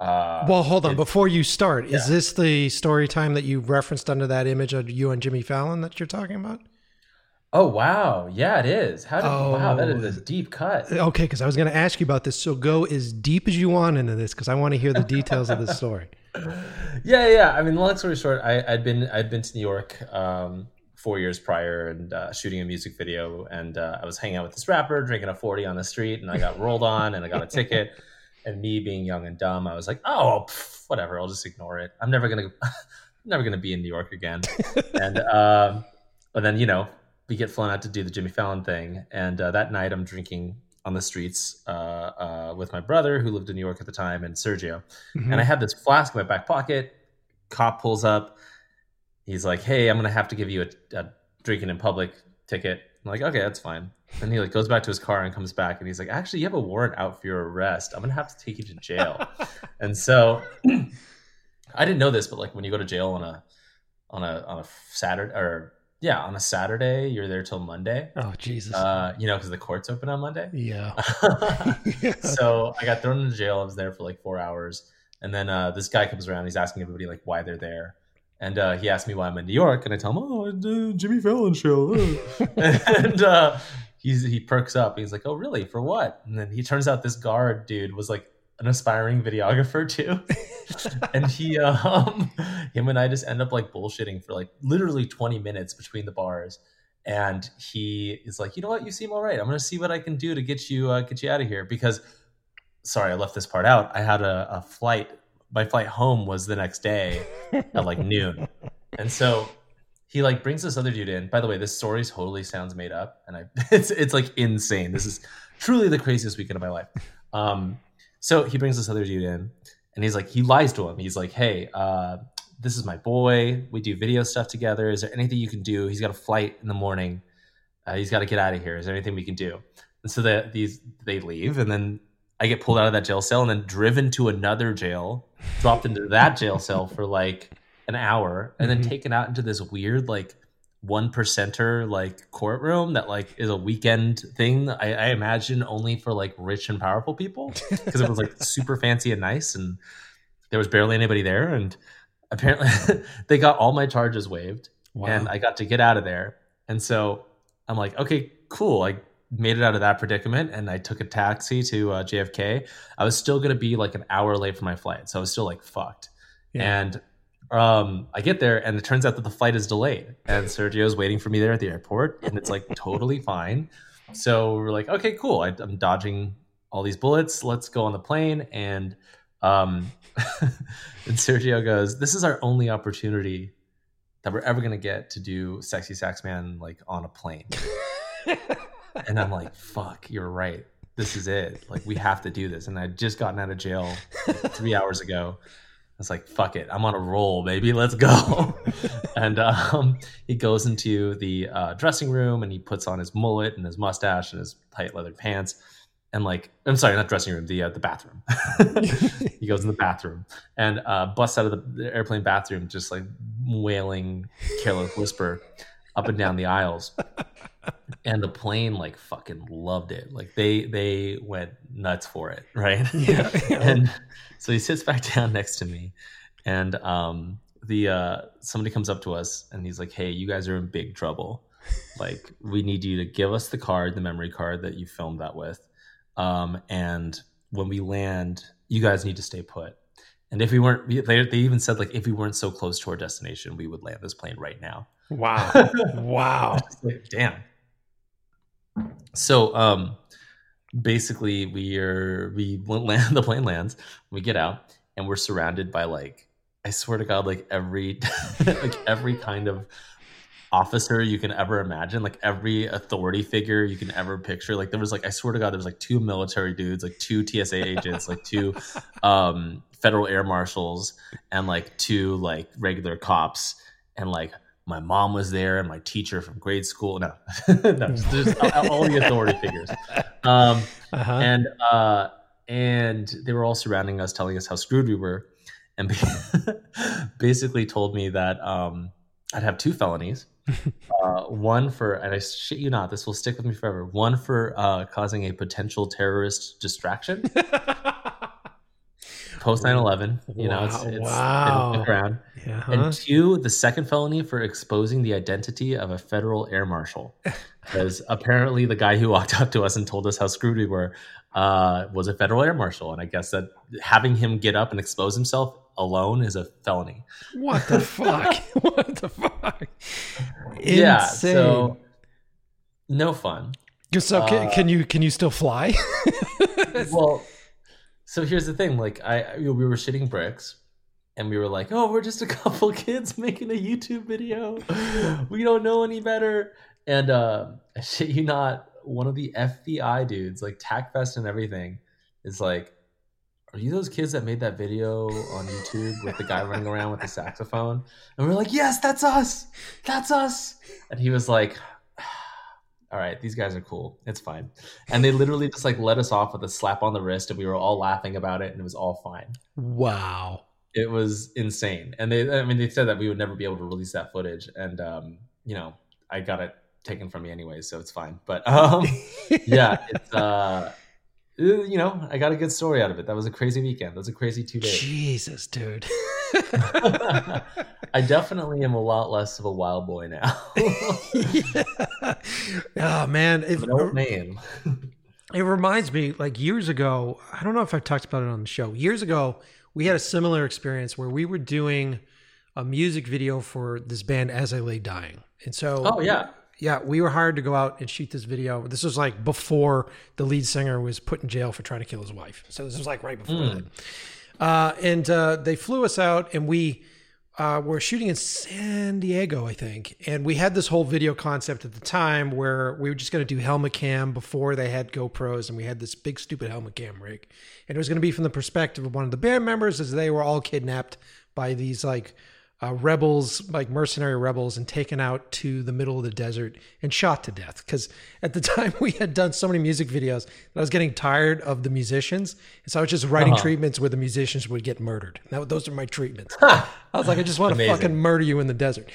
Uh, Well, hold on. Before you start, is this the story time that you referenced under that image of you and Jimmy Fallon that you're talking about? oh wow, yeah, it is. How did wow? That is Oh. a deep cut. Okay, because I was going to ask you about this. So go as deep as you want into this because I want to hear the details of this story. Yeah, yeah. I mean, long story short, I, I'd been I'd been to New York um, four years prior and uh, shooting a music video, and uh, I was hanging out with this rapper, drinking a forty on the street, and I got rolled on, and I got a ticket. And me being young and dumb, I was like, "Oh, pff, whatever. I'll just ignore it. I'm never gonna, I'm never gonna be in New York again." and um, but then you know we get flown out to do the Jimmy Fallon thing, and uh, that night I'm drinking on the streets uh, uh, with my brother who lived in New York at the time, and Sergio Mhm. and I had this flask in my back pocket. Cop pulls up. He's like, "Hey, I'm gonna have to give you a, a drinking in public ticket." I'm like, "Okay, that's fine." And he like goes back to his car and comes back, and he's like, "Actually, you have a warrant out for your arrest. I'm gonna have to take you to jail." and so, I didn't know this, but like when you go to jail on a on a on a Saturday or yeah on a Saturday, you're there till Monday. oh Jesus! Uh, you know, because the court's open on Monday yeah. so I got thrown into jail. I was there for like four hours, and then uh, this guy comes around. He's asking everybody like why they're there, and uh, he asked me why I'm in New York, and I tell him, "Oh, Jimmy Fallon show." uh." and uh, he's he perks up. He's like, "Oh, really? For what?" And then he turns out this guard dude was like an aspiring videographer too, and he um him and I just end up like bullshitting for like literally 20 minutes between the bars. and he is like, you know what, you seem all right. I'm gonna see what I can do to get you uh, get you out of here because, sorry, I left this part out. I had a, a flight. My flight home was the next day at like noon, and so he like brings this other dude in. By the way, this story totally sounds made up, and I it's it's like insane. This is truly the craziest weekend of my life. Um, so he brings this other dude in, and he's like, he lies to him. He's like, hey, uh, this is my boy. We do video stuff together. Is there anything you can do? He's got a flight in the morning. Uh, he's got to get out of here. Is there anything we can do? And so that these they leave, and then I get pulled out of that jail cell and then driven to another jail, dropped into that jail cell for like an hour, and then Mhm. taken out into this weird like one percenter like courtroom that like is a weekend thing. I, I imagine only for like rich and powerful people because it was like super fancy and nice, and there was barely anybody there. And apparently, they got all my charges waived Wow. and I got to get out of there. And so I'm like, okay, cool. I made it out of that predicament, and I took a taxi to uh, JFK. I was still going to be like an hour late for my flight, so I was still like fucked. Yeah. And um, I get there, and it turns out that the flight is delayed, and Sergio's waiting for me there at the airport, and it's like totally fine. So we're like, okay, cool. I, I'm dodging all these bullets. Let's go on the plane, and um, and Sergio goes, "This is our only opportunity that we're ever gonna get to do sexy sax man like on a plane." and I'm like, "Fuck, you're right. This is it. Like we have to do this." And I'd just gotten out of jail three hours ago. I was like, "Fuck it, I'm on a roll, baby. Let's go." and um, he goes into the uh, dressing room and he puts on his mullet and his mustache and his tight leather pants. And like, I'm sorry, not dressing room, the uh, the bathroom. he goes in the bathroom and uh, busts out of the airplane bathroom, just like wailing careless whisper up and down the aisles. And the plane like fucking loved it. Like they they went nuts for it, right? Yeah. and so he sits back down next to me, and um, the uh, somebody comes up to us and he's like, "Hey, you guys are in big trouble. Like, we need you to give us the card, the memory card that you filmed that with, um, and when we land, you guys need to stay put." And if we weren't, they, they even said like if we weren't so close to our destination, we would land this plane right now. wow. Wow. Like, damn. So, um, basically, we are we land the plane lands, we get out, and we're surrounded by like I swear to God, like every like every kind of officer you can ever imagine, like every authority figure you can ever picture. Like there was like I swear to God, there was like two military dudes, like two TSA agents, like two um, federal air marshals, and like two like regular cops, and like my mom was there and my teacher from grade school. No, no, just, all the authority figures. Um, Uh-huh. and uh, and they were all surrounding us, telling us how screwed we were, and basically told me that um, I'd have two felonies. Uh, one for, and I shit you not, this will stick with me forever. One for uh, causing a potential terrorist distraction post 9-11 you know it's, Wow, it's wow. been around yeah. huh? and two, the second felony for exposing the identity of a federal air marshal. Because apparently the guy who walked up to us and told us how screwed we were uh, was a federal air marshal. And I guess that having him get up and expose himself alone is a felony. What the fuck? what the fuck? Yeah. Insane. So no fun. So can, uh, can you can you still fly? well, so here's the thing. Like I, we were shitting bricks. And we were like, "Oh, we're just a couple kids making a YouTube video. We don't know any better." And uh, shit you not, one of the FBI dudes, like tac vests and everything, is like, "Are you those kids that made that video on YouTube with the guy running around with the saxophone?" And we are like, "Yes, that's us. That's us." And he was like, "All right, these guys are cool. It's fine." And they literally just like let us off with a slap on the wrist, and we were all laughing about it, and it was all fine wow. it was insane and they i mean they said that we would never be able to release that footage and um you know i got it taken from me anyway so it's fine but um yeah it's uh you know i got a good story out of it that was a crazy weekend that was a crazy two days Jesus, dude. i definitely am a lot less of a wild boy now oh man, it, an old man it reminds me like years ago. I don't know if I've talked about it on the show. Years ago, we had a similar experience where we were doing a music video for this band As I Lay Dying, and so oh yeah yeah, we were hired to go out and shoot this video. This was like before the lead singer was put in jail for trying to kill his wife. So this was like right before hmm. that. Uh, and uh, they flew us out, and we uh, were shooting in San Diego, I think. And we had this whole video concept at the time where we were just going to do helmet cam before they had GoPros, and we had this big stupid helmet cam rig. And it was going to be from the perspective of one of the band members as they were all kidnapped by these like uh, rebels, like mercenary rebels, and taken out to the middle of the desert and shot to death. Because at the time we had done so many music videos that I was getting tired of the musicians, and so I was just writing treatments where the musicians would get murdered. That, those are my treatments. I was like, I just want to fucking murder you in the desert.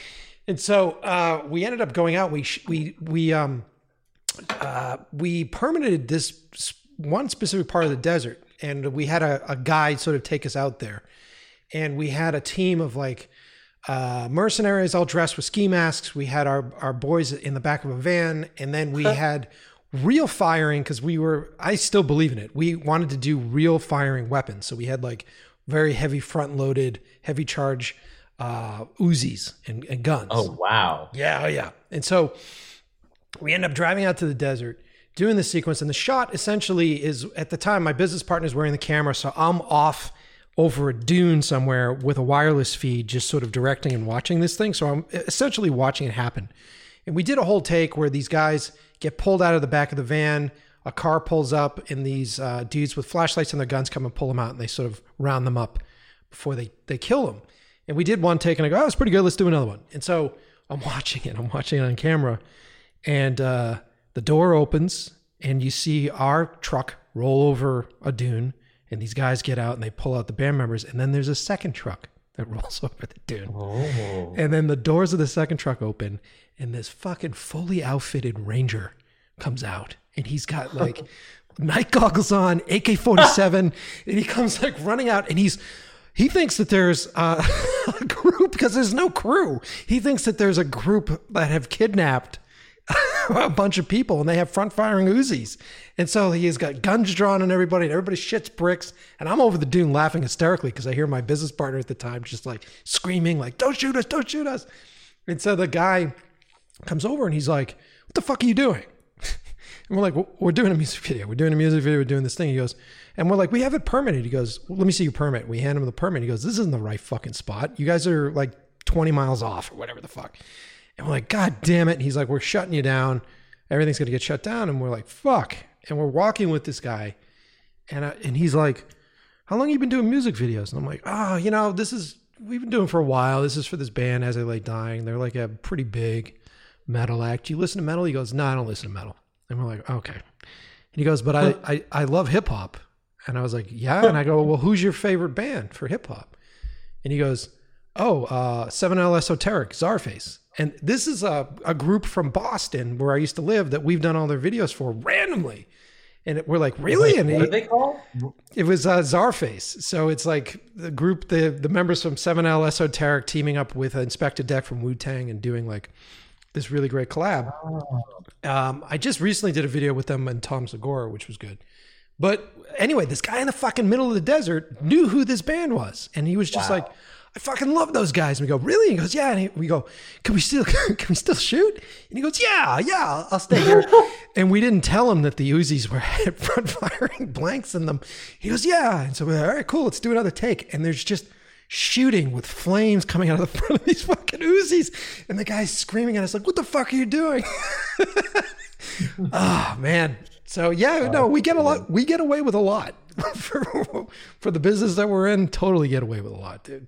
And so uh, we ended up going out. We sh- we we um uh, we permitted this one specific part of the desert, and we had a, a guide sort of take us out there, and we had a team of like uh, mercenaries all dressed with ski masks. We had our our boys in the back of a van, and then we had real firing because we were. I still believe in it. We wanted to do real firing weapons, so we had like very heavy front loaded, heavy charge uh, Uzis and, and guns. Oh wow. Yeah, oh yeah. And so we end up driving out to the desert, doing the sequence, and the shot essentially is at the time my business partner is wearing the camera, so I'm off over a dune somewhere with a wireless feed, just sort of directing and watching this thing. So I'm essentially watching it happen. And we did a whole take where these guys get pulled out of the back of the van. A car pulls up, and these uh, dudes with flashlights and their guns come and pull them out, and they sort of round them up before they they kill them. And we did one take, and I go, "Oh, it's pretty good. Let's do another one." And so I'm watching it. I'm watching it on camera, and uh, the door opens, and you see our truck roll over a dune, and these guys get out and they pull out the band members, and then there's a second truck that rolls over the dune. Oh. And then the doors of the second truck open, and this fucking fully outfitted ranger comes out, and he's got like night goggles on, AK forty seven, and he comes like running out, and he's he thinks that there's uh, a group because there's no crew. He thinks that there's a group that have kidnapped a bunch of people and they have front firing Uzis. And so he's got guns drawn on everybody and everybody shits bricks. And I'm over the dune laughing hysterically because I hear my business partner at the time just like screaming, like, don't shoot us, don't shoot us. And so the guy comes over and he's like, what the fuck are you doing? And we're like, we're doing a music video. We're doing a music video. We're doing this thing. He goes, and we're like, we have it permitted. He goes, well, let me see your permit. We hand him the permit. He goes, this isn't the right fucking spot. You guys are like 20 miles off or whatever the fuck. And we're like, God damn it. And he's like, we're shutting you down. Everything's going to get shut down. And we're like, fuck. And we're walking with this guy. And, I, and he's like, how long you been doing music videos? And I'm like, oh, you know, this is, we've been doing for a while. This is for this band, As I Lay Dying. They're like a pretty big metal act. Do you listen to metal? He goes, no, I don't listen to metal. And we're like, okay. And he goes, but I, I, I love hip hop. And I was like, yeah. And I go, well, who's your favorite band for hip hop? And he goes, oh, uh, 7L Esoteric, Czarface. And this is a, a group from Boston where I used to live that we've done all their videos for randomly. And it, we're like, really? and What are they called? it was uh, Czarface. So it's like the group, the the members from 7L Esoteric teaming up with Inspectah Deck from Wu Tang and doing like this really great collab. Um, I just recently did a video with them and Tom Segura, which was good. But anyway, this guy in the fucking middle of the desert knew who this band was, and he was just Wow. like, "I fucking love those guys." And we go, "Really?" And he goes, "Yeah." And he, we go, "Can we still can we still shoot?" And he goes, "Yeah, yeah, I'll- I'll stay here." and we didn't tell him that the Uzis were front firing blanks in them. He goes, "Yeah." And so we're like, "All right, cool. Let's do another take." And there's just shooting with flames coming out of the front of these fucking Uzis, and the guy's screaming at us like, "What the fuck are you doing?" oh man. So yeah, no, we get a lot. We get away with a lot for for the business that we're in. Totally get away with a lot, dude.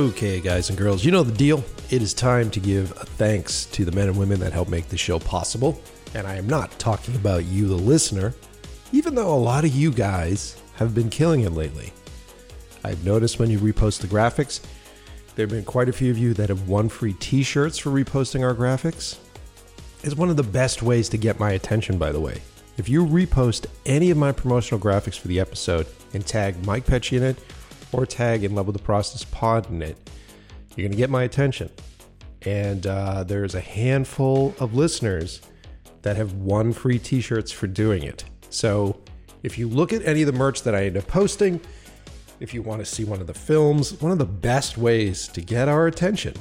Okay, guys and girls, you know the deal. It is time to give a thanks to the men and women that help make the show possible. And I am not talking about you, the listener, even though a lot of you guys have been killing it lately. I've noticed when you repost the graphics, there have been quite a few of you that have won free t shirts for reposting our graphics. It's one of the best ways to get my attention, by the way. If you repost any of my promotional graphics for the episode and tag Mike Pecci in it or tag In Love With the Process Pod in it, you're going to get my attention. And uh, there's a handful of listeners that have won free t shirts for doing it. So if you look at any of the merch that I end up posting, if you want to see one of the films, one of the best ways to get our attention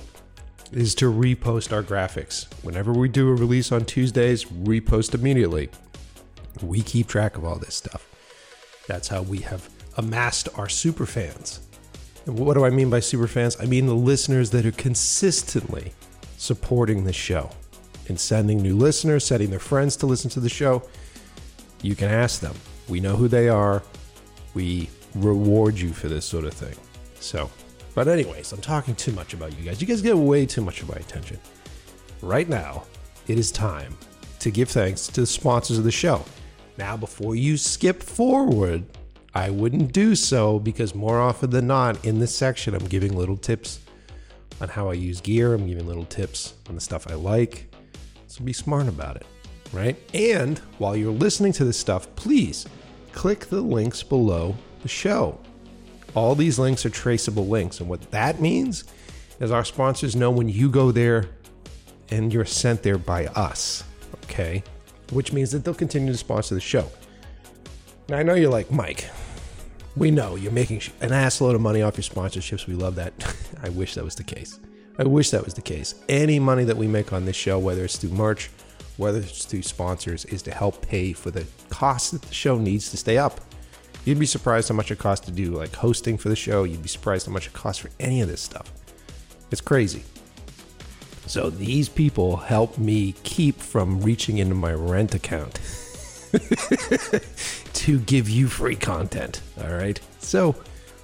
is to repost our graphics. Whenever we do a release on Tuesdays, repost immediately. We keep track of all this stuff. That's how we have amassed our super fans. And what do I mean by super fans? I mean the listeners that are consistently supporting the show and sending new listeners, setting their friends to listen to the show. You can ask them. We know who they are. We reward you for this sort of thing. So, but anyways, I'm talking too much about you guys. You guys get way too much of my attention. Right now, it is time to give thanks to the sponsors of the show. Now, before you skip forward, I wouldn't do so because more often than not, in this section, I'm giving little tips on how I use gear. I'm giving little tips on the stuff I like. So be smart about it, right? And while you're listening to this stuff, please click the links below the show. All these links are traceable links. And what that means is our sponsors know when you go there and you're sent there by us, okay? Which means that they'll continue to sponsor the show. Now, I know you're like, Mike, we know you're making an assload of money off your sponsorships. We love that. I wish that was the case. I wish that was the case. Any money that we make on this show, whether it's through merch, whether it's through sponsors, is to help pay for the cost that the show needs to stay up. You'd be surprised how much it costs to do like hosting for the show. You'd be surprised how much it costs for any of this stuff. It's crazy. So these people help me keep from reaching into my rent account to give you free content. All right. So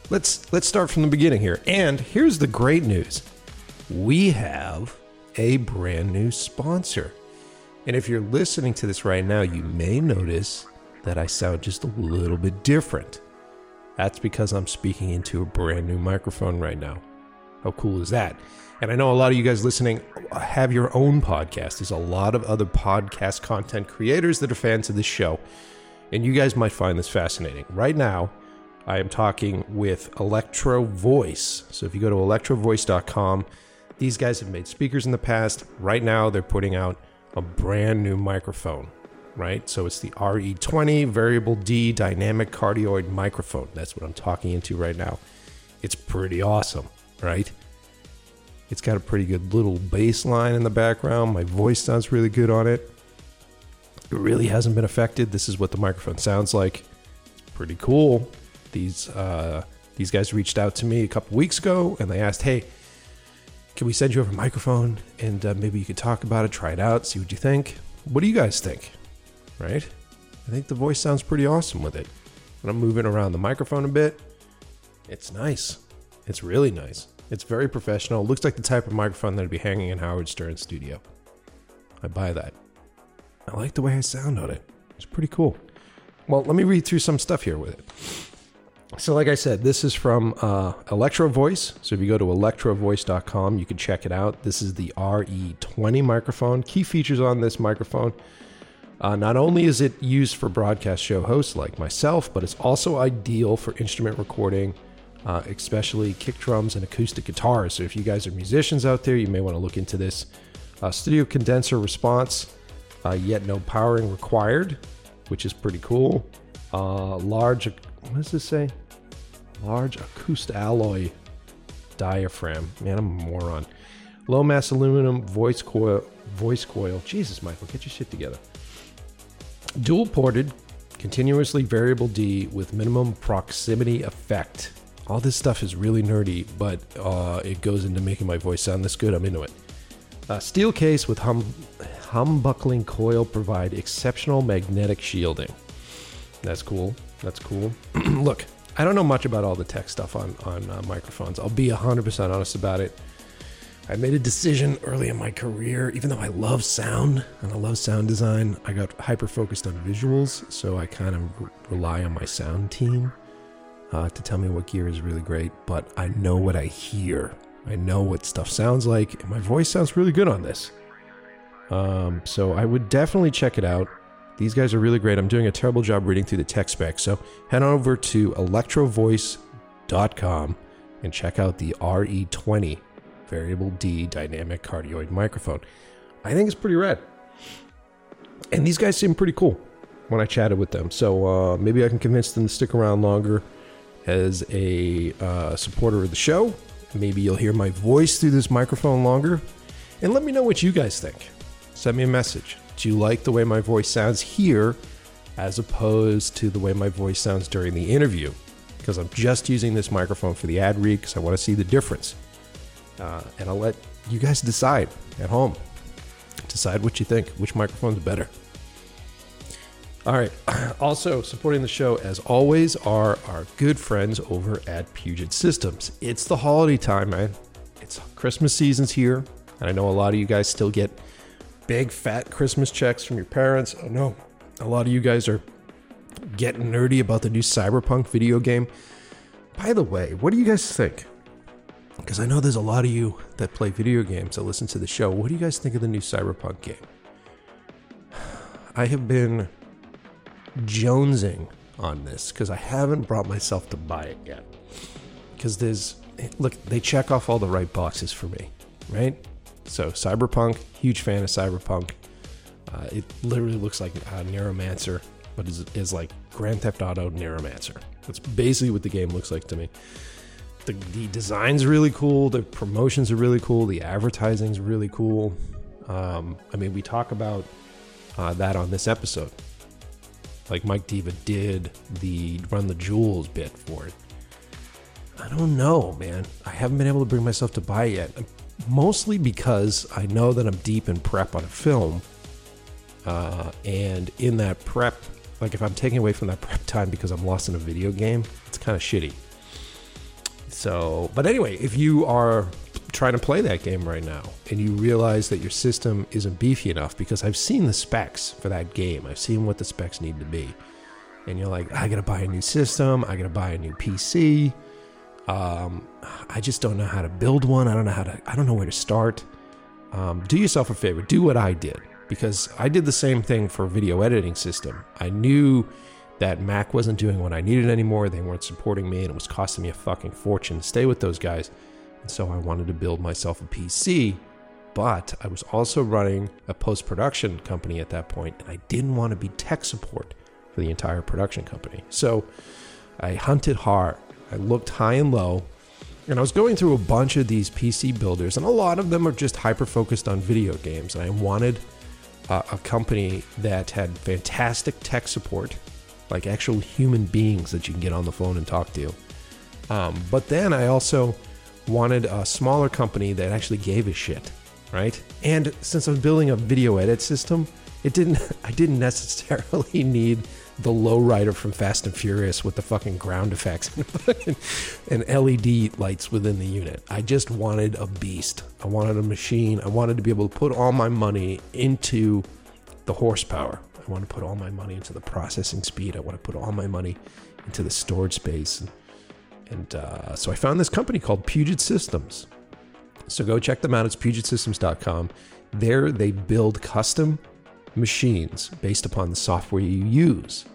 let's let's start from the beginning here. And here's the great news. We have a brand new sponsor. And if you're listening to this right now, you may notice that I sound just a little bit different. That's because I'm speaking into a brand new microphone right now. How cool is that? And I know a lot of you guys listening have your own podcast. There's a lot of other podcast content creators that are fans of this show. And you guys might find this fascinating. Right now, I am talking with Electro Voice. So if you go to electrovoice.com, these guys have made speakers in the past. Right now, they're putting out a brand new microphone, right? So it's the RE20 Variable D Dynamic Cardioid Microphone. That's what I'm talking into right now. It's pretty awesome, right? It's got a pretty good little bass line in the background. My voice sounds really good on it. Really hasn't been affected. This is what the microphone sounds like. It's pretty cool. These uh, these guys reached out to me a couple weeks ago and they asked, "Hey, can we send you over a microphone and uh, maybe you could talk about it, try it out, see what you think? What do you guys think? Right? I think the voice sounds pretty awesome with it. And I'm moving around the microphone a bit. It's nice. It's really nice. It's very professional. It looks like the type of microphone that'd be hanging in Howard Stern's studio. I buy that. I like the way I sound on it. It's pretty cool. Well, let me read through some stuff here with it. So, like I said, this is from uh, Electro Voice. So, if you go to electrovoice.com, you can check it out. This is the RE20 microphone. Key features on this microphone uh, not only is it used for broadcast show hosts like myself, but it's also ideal for instrument recording, uh, especially kick drums and acoustic guitars. So, if you guys are musicians out there, you may want to look into this. Uh, studio condenser response, uh, yet no powering required, which is pretty cool. Uh, large, what does this say? Large acoustic alloy diaphragm. Man, I'm a moron. Low mass aluminum voice coil. Voice coil. Jesus, Michael, get your shit together. Dual ported, continuously variable D with minimum proximity effect. All this stuff is really nerdy, but uh, it goes into making my voice sound this good. I'm into it. Uh, steel case with hum, humbuckling coil provide exceptional magnetic shielding. That's cool. That's cool. Look, I don't know much about all the tech stuff on on uh, microphones. I'll be 100% honest about it. I made a decision early in my career, even though I love sound and I love sound design, I got hyper focused on visuals, so I kind of re- rely on my sound team uh, to tell me what gear is really great. But I know what I hear, I know what stuff sounds like, and my voice sounds really good on this. Um, so I would definitely check it out. These guys are really great. I'm doing a terrible job reading through the tech specs. So head on over to electrovoice.com and check out the RE20 variable D dynamic cardioid microphone. I think it's pretty rad. And these guys seem pretty cool when I chatted with them. So uh, maybe I can convince them to stick around longer as a uh, supporter of the show. Maybe you'll hear my voice through this microphone longer. And let me know what you guys think. Send me a message. Do you like the way my voice sounds here as opposed to the way my voice sounds during the interview? Because I'm just using this microphone for the ad read because I want to see the difference. Uh, and I'll let you guys decide at home. Decide what you think, which microphone's better. All right. Also, supporting the show, as always, are our good friends over at Puget Systems. It's the holiday time, man. It's Christmas season's here. And I know a lot of you guys still get big, fat Christmas checks from your parents. Oh, I know a lot of you guys are getting nerdy about the new Cyberpunk video game. By the way, what do you guys think? Because I know there's a lot of you that play video games that listen to the show. What do you guys think of the new Cyberpunk game? I have been jonesing on this because I haven't brought myself to buy it yet. Because there's, look, they check off all the right boxes for me, right? So, Cyberpunk, huge fan of Cyberpunk. Uh, it literally looks like a Neuromancer, but is, is like Grand Theft Auto Neuromancer. That's basically what the game looks like to me. The, the design's really cool. The promotions are really cool. The advertising's really cool. Um, I mean, we talk about uh, that on this episode. Like Mike Diva did the Run the Jewels bit for it. I don't know, man. I haven't been able to bring myself to buy it yet. Mostly because I know that I'm deep in prep on a film. Uh, and in that prep, like if I'm taking away from that prep time because I'm lost in a video game, it's kind of shitty. So, but anyway, if you are trying to play that game right now and you realize that your system isn't beefy enough, because I've seen the specs for that game, I've seen what the specs need to be, and you're like, I gotta buy a new system, I gotta buy a new PC. Um, I just don't know how to build one. I don't know how to. I don't know where to start. Um, do yourself a favor. Do what I did because I did the same thing for video editing system. I knew that Mac wasn't doing what I needed anymore. They weren't supporting me, and it was costing me a fucking fortune to stay with those guys. And so I wanted to build myself a PC. But I was also running a post production company at that point, and I didn't want to be tech support for the entire production company. So I hunted hard. I looked high and low, and I was going through a bunch of these PC builders, and a lot of them are just hyper focused on video games. And I wanted uh, a company that had fantastic tech support, like actual human beings that you can get on the phone and talk to. Um, but then I also wanted a smaller company that actually gave a shit, right? And since I'm building a video edit system, it didn't. I didn't necessarily need the lowrider from Fast and Furious with the fucking ground effects and LED lights within the unit. I just wanted a beast. I wanted a machine. I wanted to be able to put all my money into the horsepower. I want to put all my money into the processing speed. I want to put all my money into the storage space. And, uh, so I found this company called Puget Systems. So go check them out. It's pugetsystems.com. There they build custom machines based upon the software you use.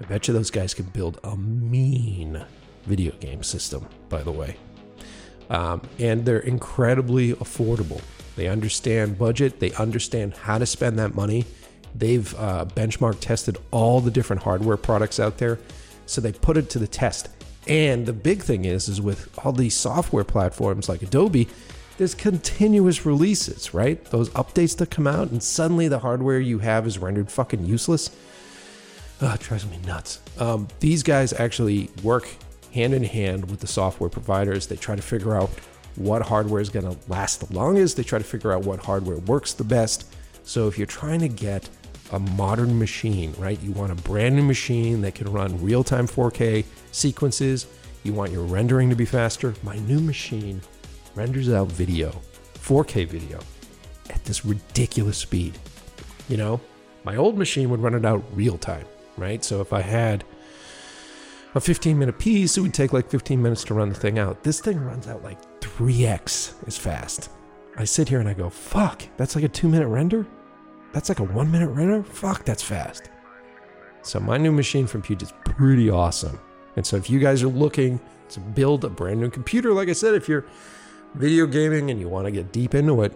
I bet you those guys could build a mean video game system, by the way. Um, and they're incredibly affordable. They understand budget, they understand how to spend that money. They've uh, benchmark tested all the different hardware products out there, so they put it to the test. And the big thing is, is with all these software platforms like Adobe, there's continuous releases, right? Those updates that come out, and suddenly the hardware you have is rendered fucking useless. Oh, it drives me nuts. Um, these guys actually work hand in hand with the software providers. They try to figure out what hardware is going to last the longest. They try to figure out what hardware works the best. So if you're trying to get a modern machine, right? You want a brand new machine that can run real time 4K sequences. You want your rendering to be faster. My new machine renders out video, 4K video, at this ridiculous speed. You know, my old machine would run it out real time, right? So if I had a 15 minute piece, it would take like 15 minutes to run the thing out. This thing runs out like 3x as fast. I sit here and I go, fuck, that's like a two minute render? That's like a one minute render? Fuck, that's fast. So my new machine from Puget's pretty awesome. And so if you guys are looking to build a brand new computer, like I said, if you're video gaming and you want to get deep into it,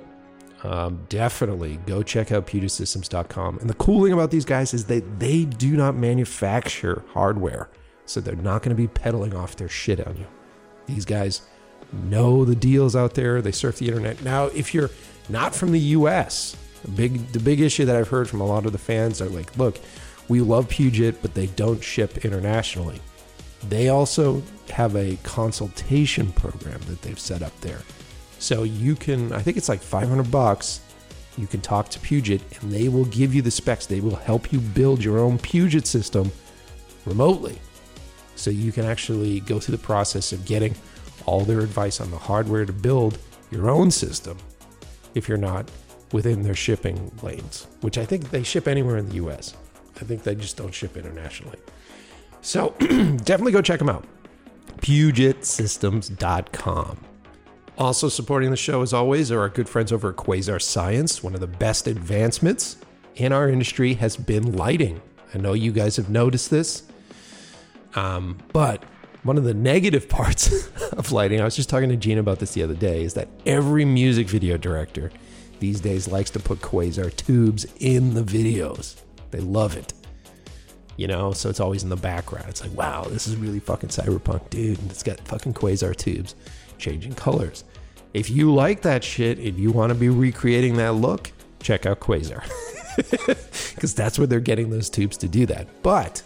um, definitely go check out PugetSystems.com. And the cool thing about these guys is that they do not manufacture hardware, so they're not going to be peddling off their shit on you. These guys know the deals out there. They surf the internet. Now, if you're not from the U.S., the big the big issue that I've heard from a lot of the fans are like, look, we love Puget, but they don't ship internationally. They also have a consultation program that they've set up there. So you can, I think it's like 500 bucks. You can talk to Puget and they will give you the specs. They will help you build your own Puget system remotely. So you can actually go through the process of getting all their advice on the hardware to build your own system if you're not within their shipping lanes, which I think they ship anywhere in the US. I think they just don't ship internationally. So definitely go check them out. PugetSystems.com. Also supporting the show, as always, are our good friends over at Quasar Science. One of the best advancements in our industry has been lighting. I know you guys have noticed this, um, but one of the negative parts of lighting, I was just talking to Gene about this the other day, is that every music video director these days likes to put Quasar tubes in the videos. They love it. You know, so it's always in the background. It's like, wow, this is really fucking cyberpunk, dude. And it's got fucking Quasar tubes changing colors. If you like that shit, if you want to be recreating that look, check out Quasar. Because that's where they're getting those tubes to do that. But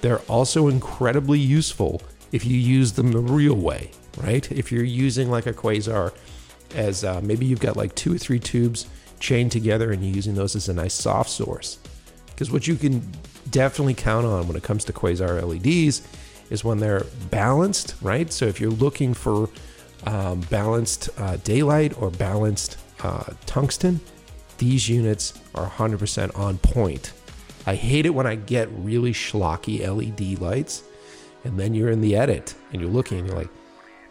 they're also incredibly useful if you use them the real way, right? If you're using like a Quasar as uh, maybe you've got like two or three tubes chained together and you're using those as a nice soft source. Because what you can definitely count on when it comes to Quasar LEDs is when they're balanced, right? So if you're looking for um, balanced uh, daylight or balanced uh, tungsten, these units are 100% on point. I hate it when I get really schlocky LED lights and then you're in the edit and you're looking and you're like,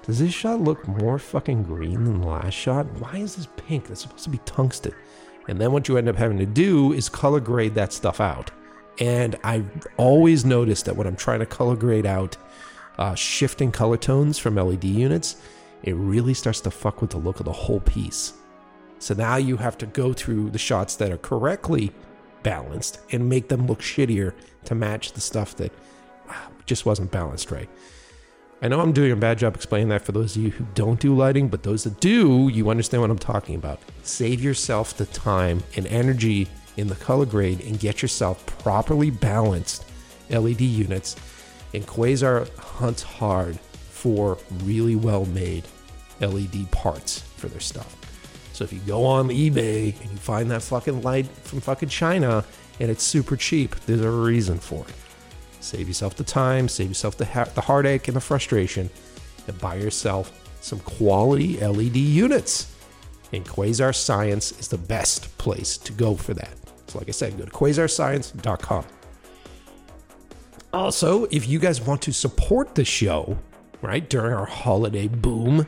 does this shot look more fucking green than the last shot? Why is this pink? That's supposed to be tungsten. And then what you end up having to do is color grade that stuff out. And I've always noticed that when I'm trying to color grade out uh, shifting color tones from LED units, it really starts to fuck with the look of the whole piece. So now you have to go through the shots that are correctly balanced and make them look shittier to match the stuff that ah, just wasn't balanced right. I know I'm doing a bad job explaining that for those of you who don't do lighting, but those that do, you understand what I'm talking about. Save yourself the time and energy in the color grade and get yourself properly balanced LED units. And Quasar hunts hard for really well made LED parts for their stuff. So if you go on eBay and you find that fucking light from fucking China and it's super cheap, there's a reason for it. Save yourself the time, save yourself the, ha- the heartache and the frustration, and buy yourself some quality LED units. And Quasar Science is the best place to go for that. So, like I said, go to quasarscience.com. Also, if you guys want to support the show, right, during our holiday boom,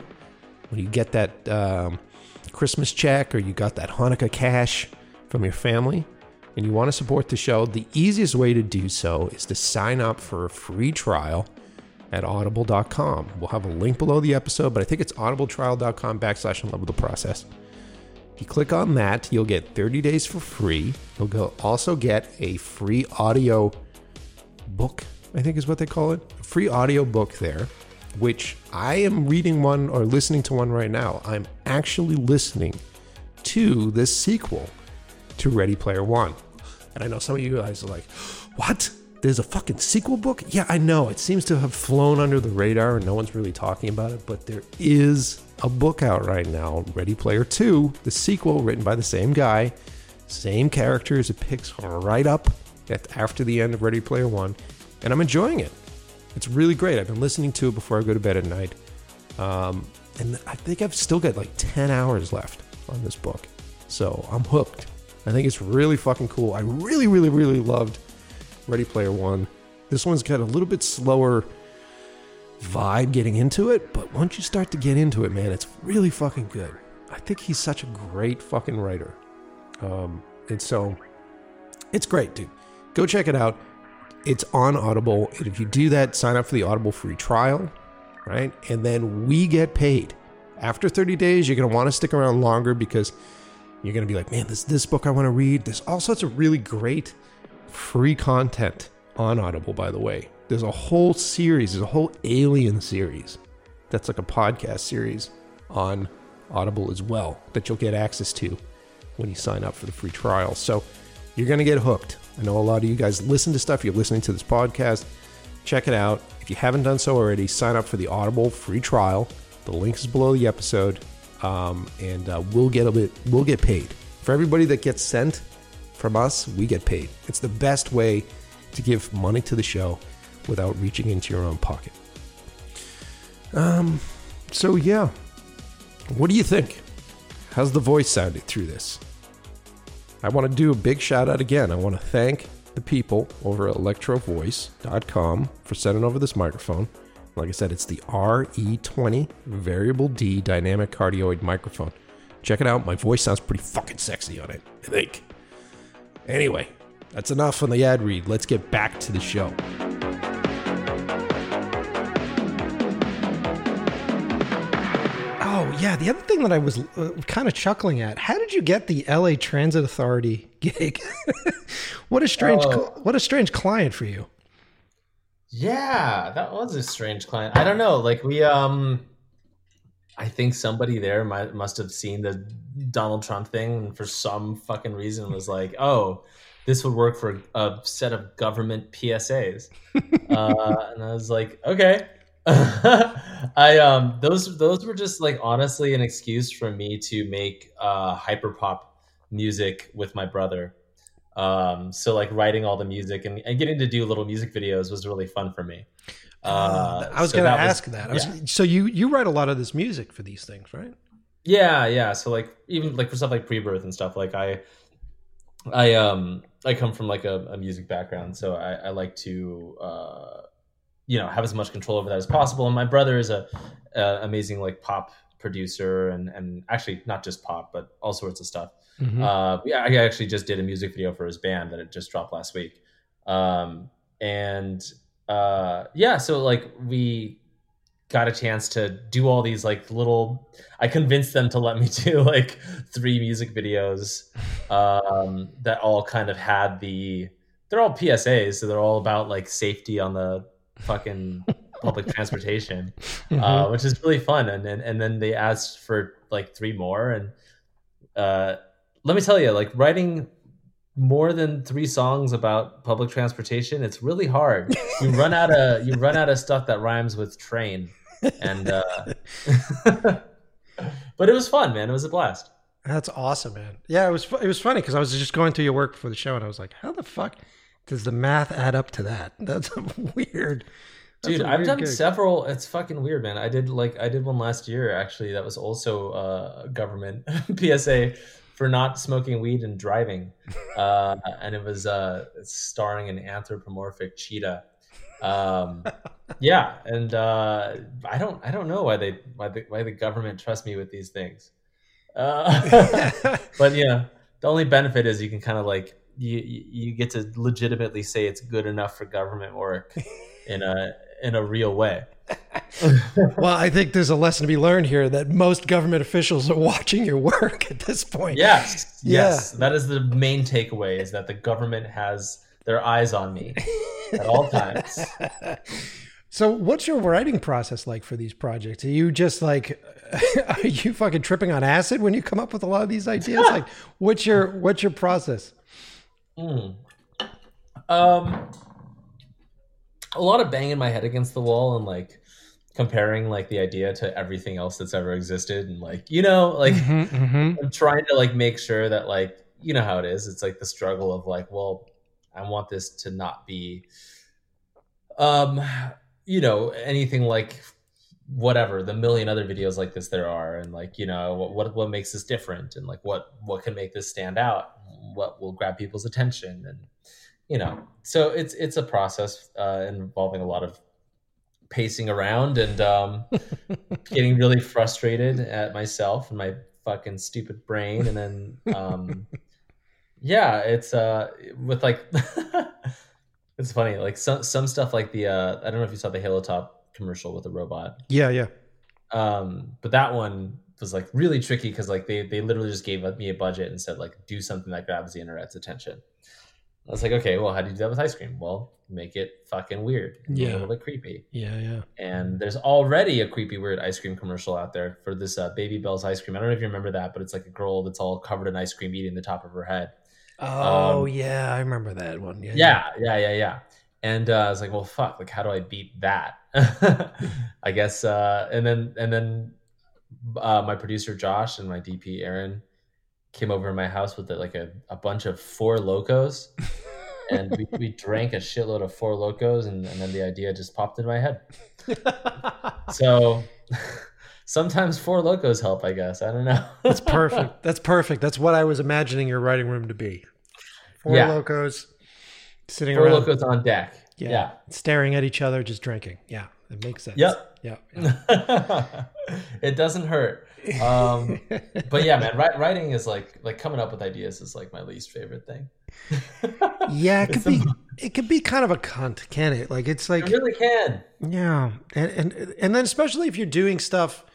when you get that um, Christmas check or you got that Hanukkah cash from your family, and you want to support the show, the easiest way to do so is to sign up for a free trial at audible.com. We'll have a link below the episode, but I think it's audibletrial.com backslash love with the process. If you click on that, you'll get 30 days for free. You'll also get a free audio book, I think is what they call it. A free audio book there, which I am reading one or listening to one right now. I'm actually listening to this sequel to Ready Player One. And I know some of you guys are like, what? There's a fucking sequel book? Yeah, I know. It seems to have flown under the radar and no one's really talking about it, but there is a book out right now Ready Player 2, the sequel written by the same guy, same characters. It picks right up after the end of Ready Player 1, and I'm enjoying it. It's really great. I've been listening to it before I go to bed at night. Um, and I think I've still got like 10 hours left on this book. So I'm hooked. I think it's really fucking cool. I really, really, really loved Ready Player One. This one's got a little bit slower vibe getting into it, but once you start to get into it, man, it's really fucking good. I think he's such a great fucking writer. Um, and so it's great, dude. Go check it out. It's on Audible. And if you do that, sign up for the Audible free trial, right? And then we get paid. After 30 days, you're going to want to stick around longer because you're going to be like, man, this this book I want to read. There's all sorts of really great free content on Audible, by the way. There's a whole series, there's a whole Alien series that's like a podcast series on Audible as well that you'll get access to when you sign up for the free trial. So you're going to get hooked. I know a lot of you guys listen to stuff, you're listening to this podcast. Check it out. If you haven't done so already, sign up for the Audible free trial. The link is below the episode, um, and uh, we'll get a bit. We'll get paid for everybody that gets sent from us. We get paid. It's the best way to give money to the show without reaching into your own pocket. Um. So yeah, what do you think? How's the voice sounded through this? I want to do a big shout out again. I want to thank the people over at electrovoice.com for sending over this microphone. Like I said, it's the RE20 Variable D Dynamic Cardioid microphone. Check it out. My voice sounds pretty fucking sexy on it, I think. Anyway, that's enough on the ad read. Let's get back to the show. Oh yeah, the other thing that I was uh, kind of chuckling at: How did you get the LA Transit Authority gig? what a strange, Oh. what a strange client for you. Yeah, that was a strange client. I don't know. Like we um I think somebody there might must have seen the Donald Trump thing and for some fucking reason was like, "Oh, this would work for a set of government PSAs." uh, and I was like, "Okay." I um those those were just like honestly an excuse for me to make uh hyperpop music with my brother. Um, so like writing all the music and, and getting to do little music videos was really fun for me. Uh, I was so going to that was- ask that. I was, yeah. So you you write a lot of this music for these things, right? Yeah, yeah. So like even like for stuff like pre-birth and stuff, like I I um I come from like a, a music background, so I, I like to uh you know have as much control over that as possible. And my brother is a, a amazing like pop producer and and actually not just pop, but all sorts of stuff. Mhm. Uh, yeah, I actually just did a music video for his band that it just dropped last week. Um, and uh, yeah, so like we got a chance to do all these like little. I convinced them to let me do like three music videos um, that all kind of had the. They're all PSAs, so they're all about like safety on the fucking public transportation uh, which is really fun. And, and and then they asked for like three more, and uh, let me tell you, like writing more than three songs about public transportation, it's really hard. You run out of you run out of stuff that rhymes with train, and uh, but it was fun, man. It was a blast. That's awesome, man. Yeah, it was it was funny because I was just going through your work for the show, and I was like, how the fuck does the math add up to that? That's weird. That's Dude, I've done gig. several. It's fucking weird, man. I did like I did one last year actually. That was also uh, government PSA for not smoking weed and driving, uh, and it was uh, starring an anthropomorphic cheetah. Um, yeah, and uh, I don't I don't know why they why the why the government trusts me with these things. Uh, but yeah, the only benefit is you can kind of like you you you get to legitimately say it's good enough for government work in a in a real way. well, I think there's a lesson to be learned here that most government officials are watching your work at this point. Yes, Yeah. yes, that is the main takeaway: is that the government has their eyes on me at all times. So, what's your writing process like for these projects? Are you just like, are you fucking tripping on acid when you come up with a lot of these ideas? like, what's your what's your process? Mm. Um, a lot of banging my head against the wall and like comparing like the idea to everything else that's ever existed, and like you know, like Mm-hmm. I'm trying to like make sure that like you know how it is. It's like the struggle of like, well, I want this to not be, um, you know, anything like whatever the million other videos like this there are, and like you know what what what makes this different, and like what what can make this stand out, what will grab people's attention, and you know, so it's it's a process uh, involving a lot of pacing around and um, getting really frustrated at myself and my fucking stupid brain and then um yeah it's uh with like It's funny, like some some stuff like the uh, I don't know if you saw the Halo Top commercial with the robot, Yeah, yeah. um, but that one was like really tricky because like they they literally just gave me a budget and said like do something that grabs the internet's attention. I was like, okay, well, how do you do that with ice cream? Well, make it fucking weird, Yeah. a little bit creepy. Yeah, yeah. And there's already a creepy, weird ice cream commercial out there for this uh, Baby Bell's ice cream. I don't know if you remember that, but it's like a girl that's all covered in ice cream eating the top of her head. Oh, Um, yeah, I remember that one. Yeah. Yeah, yeah, yeah, yeah. And uh, I was like, well, fuck, like, how do I beat that? I guess. Uh, and then, and then, uh, my producer Josh and my DP Aaron came over to my house with like a, a bunch of Four Lokos, and we, we drank a shitload of Four Lokos, and, and then the idea just popped in my head. So sometimes Four Lokos help, I guess. I don't know. That's perfect. That's perfect. That's what I was imagining your writing room to be. Four Yeah. Lokos sitting Four around, Lokos on deck. yeah, yeah. staring at each other, just drinking. Yeah, it makes sense. Yep. Yeah. yeah. it doesn't hurt. Um, but yeah, man, wri- writing is like like coming up with ideas is like my least favorite thing. Yeah, it could be. It could be kind of a cunt, can it? Like it's like It really can. Yeah, and and and then especially if you're doing stuff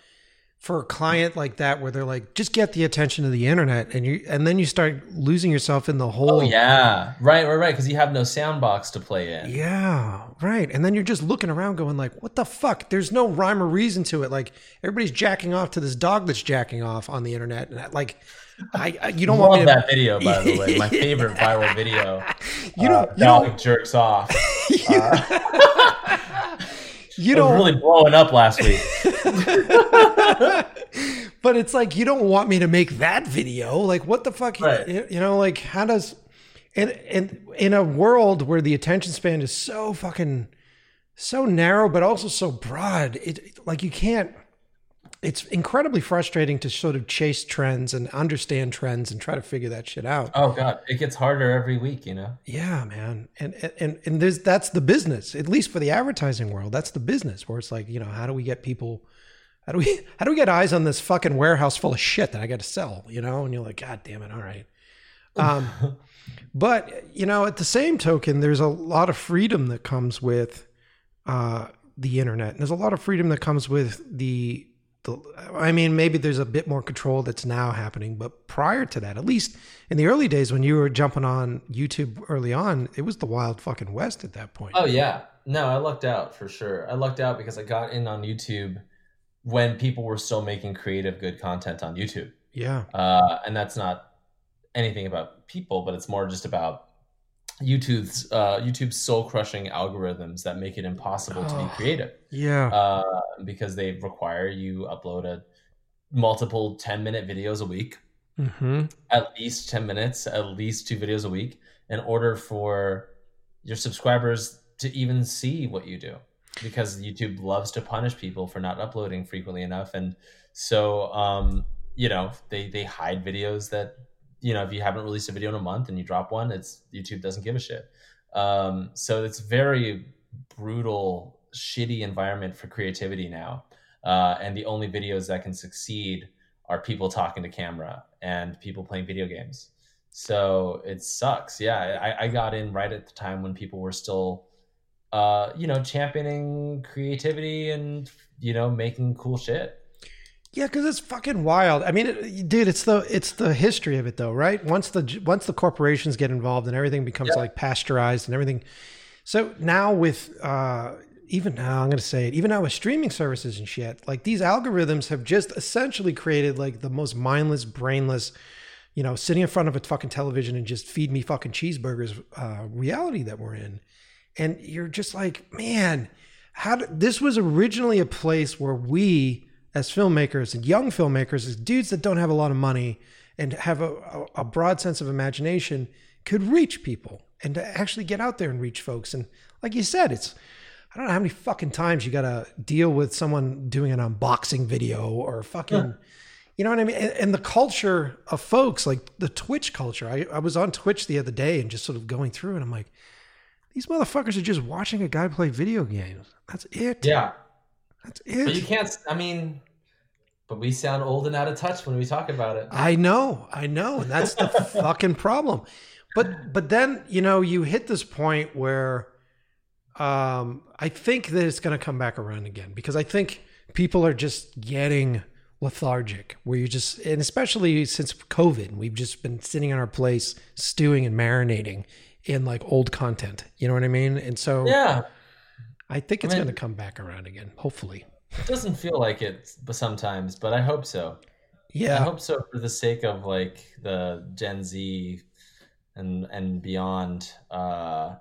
for a client like that, where they're like, just get the attention of the internet, and you and then you start losing yourself in the whole. Oh yeah, right, right, right. Because you have no sandbox to play in. Yeah, right. And then you're just looking around, going like, "What the fuck?" There's no rhyme or reason to it. Like everybody's jacking off to this dog that's jacking off on the internet, and I- like, I, I you don't Love want me to. that video, by the way. My favorite viral video. You uh, don't. You dog don't. jerks off. You don't. really blowing up last week. but it's like you don't want me to make that video. Like, what the fuck? Right. You, you know, like how does and and in a world where the attention span is so fucking so narrow, but also so broad, it like you can't. It's incredibly frustrating to sort of chase trends and understand trends and try to figure that shit out. Oh god, it gets harder every week. You know. Yeah, man. And and and there's that's the business. At least for the advertising world, that's the business where it's like, you know, how do we get people how do we how do we get eyes on this fucking warehouse full of shit that I got to sell, you know? And you're like, god damn it, all right. Um but, you know, at the same token, there's a lot of freedom that comes with uh the internet. And there's a lot of freedom that comes with the the, I mean, maybe there's a bit more control that's now happening, but prior to that, at least in the early days when you were jumping on YouTube early on, it was the wild fucking west at that point. Oh yeah. No, I lucked out for sure. I lucked out because I got in on YouTube when people were still making creative, good content on YouTube. Yeah, Uh, and that's not anything about people, but it's more just about YouTube's uh, YouTube's soul crushing algorithms that make it impossible to be Oh. creative yeah, uh, because they require you upload a multiple 10 minute videos a week hmm at least 10 minutes, at least two videos a week, in order for your subscribers to even see what you do. Because YouTube loves to punish people for not uploading frequently enough. And so, um, you know, they, they hide videos that, you know, if you haven't released a video in a month and you drop one, it's YouTube doesn't give a shit. Um, so it's very brutal, shitty environment for creativity now. Uh, and the only videos that can succeed are people talking to camera and people playing video games. So it sucks. Yeah, I, I got in right at the time when people were still, uh, you know, championing creativity and you know making cool shit. Yeah, because it's fucking wild. I mean, it, dude, it's the it's the history of it though, right? Once the once the corporations get involved and everything becomes Yeah. like pasteurized and everything. So now with uh, even now, I'm going to say it. Even now with streaming services and shit, like these algorithms have just essentially created like the most mindless, brainless, you know, sitting in front of a fucking television and just feed me fucking cheeseburgers uh, reality that we're in. And you're just like, man, how this was originally a place where we, as filmmakers and young filmmakers, as dudes that don't have a lot of money and have a, a, broad sense of imagination, could reach people and to actually get out there and reach folks. And like you said, it's I don't know how many fucking times you got to deal with someone doing an unboxing video or fucking, you know what I mean? And, and the culture of folks, like the Twitch culture. I, I was on Twitch the other day and just sort of going through and I'm like, these motherfuckers are just watching a guy play video games. That's it. Yeah, That's but you can't. I mean, but we sound old and out of touch when we talk about it. I know, I know, and that's the fucking problem. But but then you know you hit this point where um, I think that it's going to come back around again because I think people are just getting lethargic. Where you just, and especially since COVID, we've just been sitting in our place, stewing and marinating in like old content. You know what I mean? And so, Yeah, I think it's I mean- going to come back around again. Hopefully, it doesn't feel like it but sometimes, but I hope so. Yeah. I hope so for the sake of like the Gen Z and and beyond. Uh,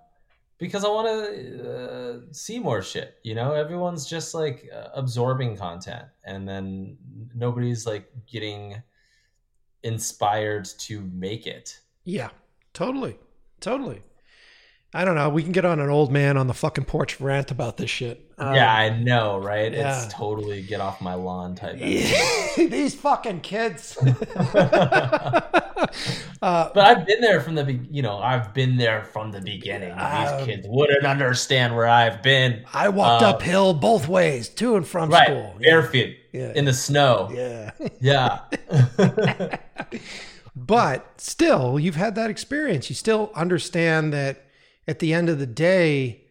because I want to uh, see more shit. You know, everyone's just like uh, absorbing content, and then nobody's like getting inspired to make it. yeah, totally, totally. I don't know. We can get on an old man on the fucking porch rant about this shit. Um, yeah, I know, right? yeah. It's totally get off my lawn type. these fucking kids. uh, But I've been there from the be- you know I've been there from the beginning. Um, These kids wouldn't understand where I've been. I walked Uh, uphill both ways, to and from Right, school. barefoot Yeah. in the snow. Yeah. Yeah, But still, you've had that experience. You still understand that at the end of the day,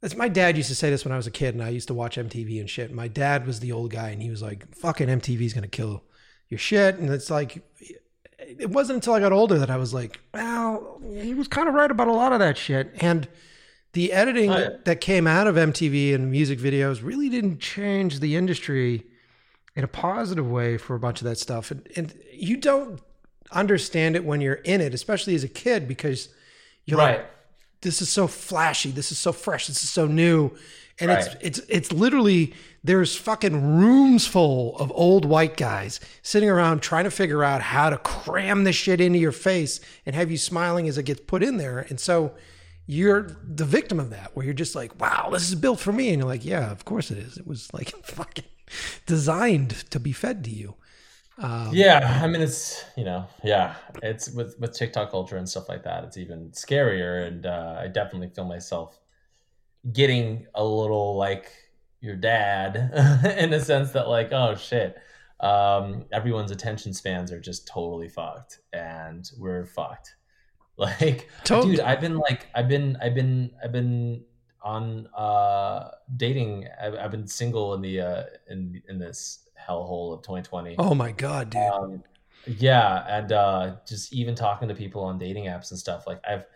that's my dad used to say this when I was a kid and I used to watch MTV and shit. My dad was the old guy and he was like, fucking MTV's gonna kill your shit. And it's like it wasn't until I got older that I was like, well, he was kind of right about a lot of that shit. And the editing Oh, yeah. that came out of MTV and music videos really didn't change the industry in a positive way for a bunch of that stuff. And, and you don't understand it when you're in it, especially as a kid, because you're right. like, this is so flashy, this is so fresh, this is so new. And Right. it's it's it's literally there's fucking rooms full of old white guys sitting around trying to figure out how to cram this shit into your face and have you smiling as it gets put in there. And so you're the victim of that, where you're just like, wow, this is built for me. And you're like, yeah, of course it is. It was like fucking designed to be fed to you. Um, Yeah, I mean it's you know yeah it's with with TikTok culture and stuff like that. It's even scarier, and uh, I definitely feel myself getting a little like your dad in the sense that like oh shit, um, everyone's attention spans are just totally fucked, and we're fucked. Like, Totally. dude, I've been like I've been I've been I've been on uh dating. I've, I've been single in the uh in in this hellhole of 2020. Oh my god, dude. Um, yeah, and uh, just even talking to people on dating apps and stuff, like I've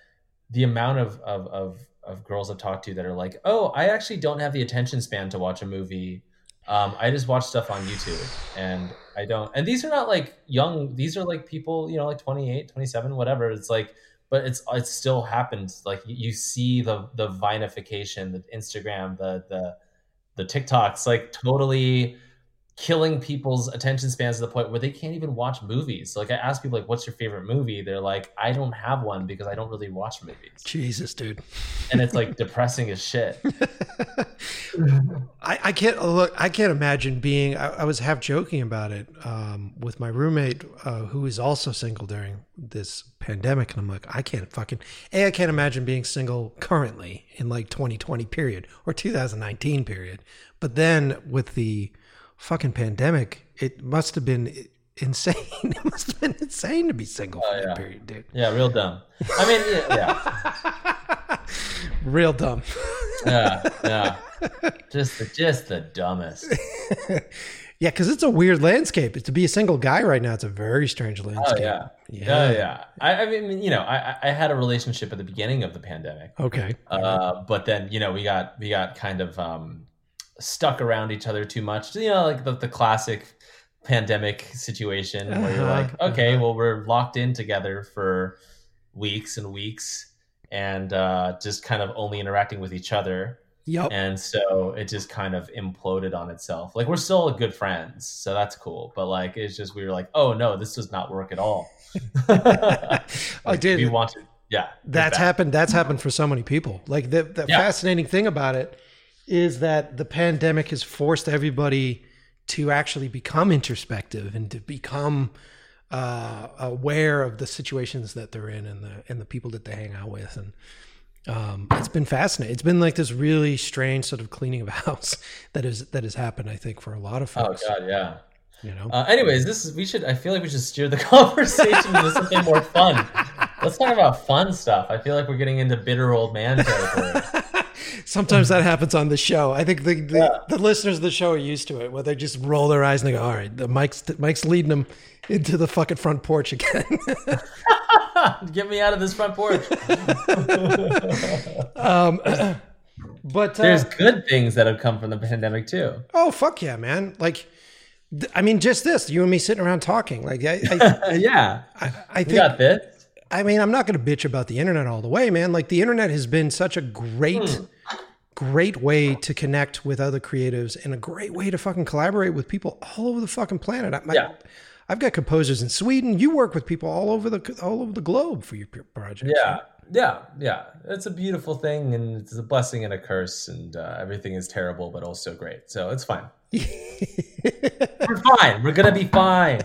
the amount of, of of of girls I've talked to that are like, oh, I actually don't have the attention span to watch a movie. Um, I just watch stuff on YouTube, and I don't. And these are not like young; these are like people, you know, like 28, 27, whatever. It's like, but it's it still happens. Like you, you see the the vinification, the Instagram, the the the TikToks, like totally killing people's attention spans to the point where they can't even watch movies. Like I ask people like what's your favorite movie? They're like I don't have one because I don't really watch movies. Jesus, dude. And it's like depressing as shit. I, I can't look. I can't imagine being. I, I was half joking about it um, with my roommate, uh, who is also single during this pandemic, and I'm like, I can't fucking. A, I can't imagine being single currently in like 2020 period or 2019 period. But then with the fucking pandemic, it must have been insane. It must have been insane to be single for that yeah. period, dude. Yeah, real dumb. I mean, yeah, Real dumb. yeah, yeah. Just the just the dumbest. Yeah, because it's a weird landscape. To be a single guy right now, it's a very strange Oh landscape. yeah. Yeah. Yeah, yeah. I, I mean, you know, I, I- I had a relationship at the beginning of the pandemic. Okay. Uh, but then you know we got we got kind of um, stuck around each other too much. You know, like the, the classic pandemic situation where you're Uh-huh, like, okay, uh-huh. well we're locked in together for weeks and weeks, and uh, just kind of only interacting with each other. Yep. And so it just kind of imploded on itself. Like we're still good friends, so that's cool. But like it's just we were like, oh no, this does not work at all. I did. We wanted, yeah. That's happened. That's happened for so many people. Like the, the Yeah. fascinating thing about it is that the pandemic has forced everybody to actually become introspective and to become uh, aware of the situations that they're in and the and the people that they hang out with and um, it's been fascinating. It's been like this really strange sort of cleaning of house that is that has happened. I think for a lot of folks. Oh god, yeah. You know. Uh, anyways, this is we should. I feel like we should steer the conversation into something more fun. Let's talk about fun stuff. I feel like we're getting into bitter old man territory. Sometimes that happens on the show. I think the the, the listeners of the show are used to it, where they just roll their eyes and they go, "All right, the Mike's Mike's leading them into the fucking front porch again." Get me out of this front porch. um, but uh, There's good things that have come from the pandemic too. oh fuck yeah, man! Like, I mean, just this, you and me sitting around talking. Like, I I, yeah, I, I think got this. I mean, I'm not going to bitch about the internet all the way, man. Like the internet has been such a great, great way to connect with other creatives and a great way to fucking collaborate with people all over the fucking planet. I, Yeah. I've got composers in Sweden. You work with people all over the all over the globe for your projects. Yeah, yeah, yeah. It's a beautiful thing, and it's a blessing and a curse, and uh, everything is terrible, but also great. So it's fine. We're fine. We're gonna be fine.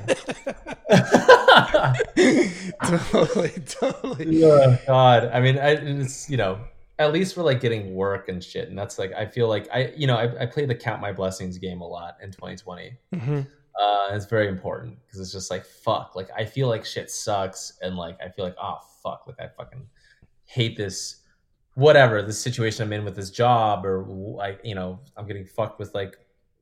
totally, totally. Yeah, God, I mean, I, it's you know, at least we're like getting work and shit, and that's like I feel like I, you know, I, I play the count my blessings game a lot in 2020. hmm Uh, it's very important because it's just like fuck. Like I feel like shit sucks, and like I feel like oh fuck, like I fucking hate this, whatever this situation I'm in with this job, or like you know I'm getting fucked with like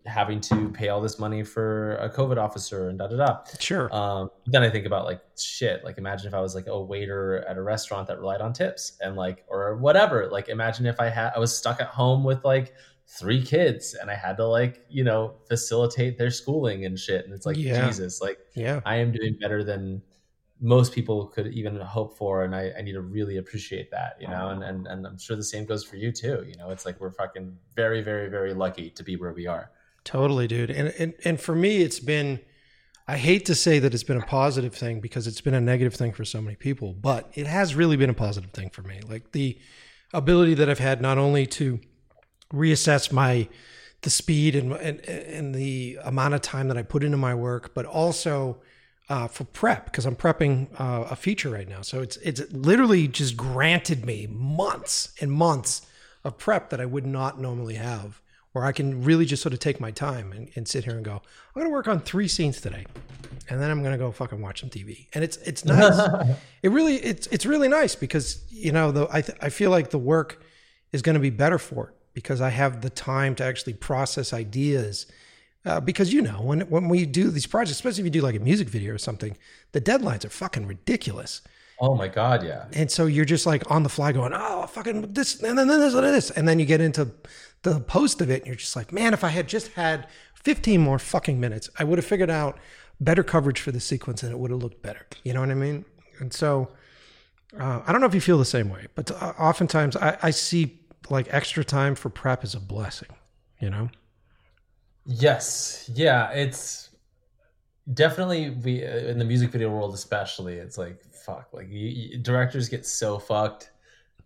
having to pay all this money for a COVID officer and da da da. Sure. Um, then I think about like shit. Like imagine if I was like a waiter at a restaurant that relied on tips and like or whatever. Like imagine if I had I was stuck at home with like three kids and I had to like you know facilitate their schooling and shit. And it's like Yeah. Jesus, like yeah. I am doing better than most people could even hope for, and I, I need to really appreciate that, you know. And, and and I'm sure the same goes for you too. You know, it's like we're fucking very very very lucky to be where we are. Totally, dude. And, and and for me, it's been. I hate to say that it's been a positive thing because it's been a negative thing for so many people, but it has really been a positive thing for me. Like the ability that I've had not only to reassess my the speed and and, and the amount of time that I put into my work, but also uh, for prep because I'm prepping uh, a feature right now. So it's it's literally just granted me months and months of prep that I would not normally have, where I can really just sort of take my time and, and sit here and go, I'm going to work on three scenes today, and then I'm going to go fucking watch some TV, and it's it's nice. it really it's it's really nice because you know the I th- I feel like the work is going to be better for it because I have the time to actually process ideas. Uh, because you know when when we do these projects, especially if you do like a music video or something, the deadlines are fucking ridiculous, Oh my god, yeah. and so you're just like on the fly going, oh fucking this, and then this and this, and then you get into the post of it, and you're just like, man, if I had just had 15 more fucking minutes, I would have figured out better coverage for the sequence, and it would have looked better. You know what I mean? And so uh, I don't know if you feel the same way, but uh, oftentimes I, I see like extra time for prep as a blessing. You know? Yes, yeah, it's definitely we uh, in the music video world, especially. It's like fuck, like you, you- directors get so fucked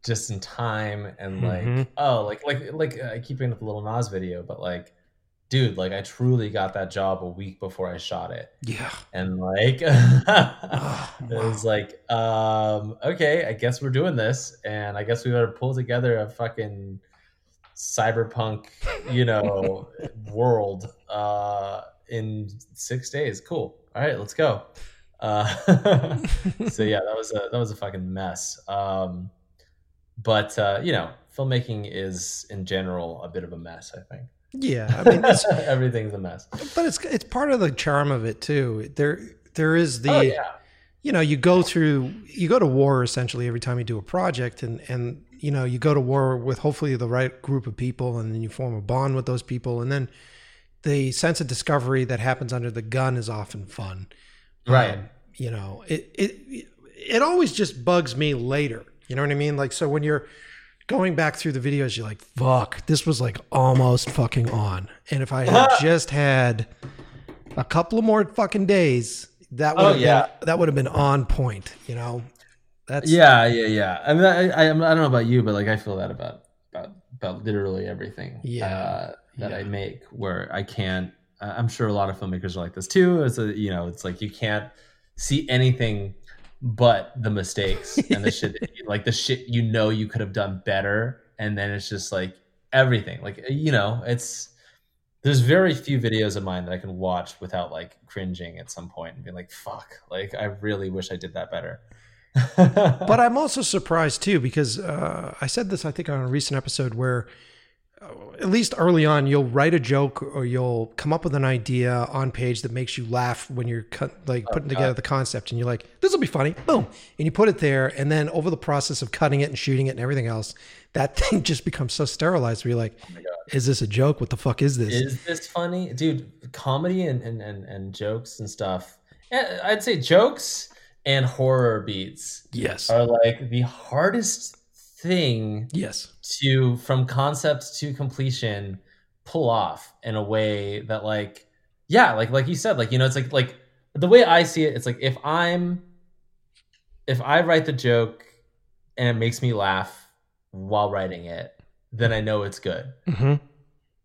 just in time, and like Mhm. oh, like like like uh, I keep bringing up the Lil Nas video, but like, dude, like I truly got that job a week before I shot it, Yeah. and like Oh, it was like um okay, I guess we're doing this, and I guess we better pull together a fucking cyberpunk you know world uh in six days. Cool. All right let's go uh so yeah that was a that was a fucking mess um but uh you know filmmaking is in general a bit of a mess i think Yeah. I mean, it's, everything's a mess but it's it's part of the charm of it too. There there is the oh yeah you know you go through you go to war essentially every time you do a project and and you know you go to war with hopefully the right group of people and then you form a bond with those people and then the sense of discovery that happens under the gun is often fun right. Um, you know it it it always just bugs me later. You know what i mean? Like so when you're going back through the videos you're like fuck this was like almost fucking on. And if i had just had a couple of more fucking days that would Oh, have yeah. been that would have been on point you know? That's yeah yeah yeah. I mean i i, I don't know about you but like i feel that about about about literally everything Yeah. uh, that i make where i can't i'm sure a lot of filmmakers are like this too. It's a you know it's like you can't see anything but the mistakes and the shit like the shit you know you could have done better. And then it's just like everything like you know it's there's very few videos of mine that i can watch without like cringing at some point and being like fuck like i really wish i did that better. But I'm also surprised too because uh, I said this I think on a recent episode where at least early on, you'll write a joke or you'll come up with an idea on page that makes you laugh when you're cut, like putting together the concept, and you're like, "This will be funny." Boom, and you put it there, and then over the process of cutting it and shooting it and everything else, that thing just becomes so sterilized. Where you're like, "Is this a joke? What the fuck is this?" Is this funny, dude? Comedy and and and, and jokes and stuff. eh, I'd say jokes and horror beats yes, are like the hardest thing yes, to from concept to completion pull off in a way that like yeah like like you said like you know it's like like the way i see it it's like if i'm if i write the joke and it makes me laugh while writing it then i know it's good. Hmm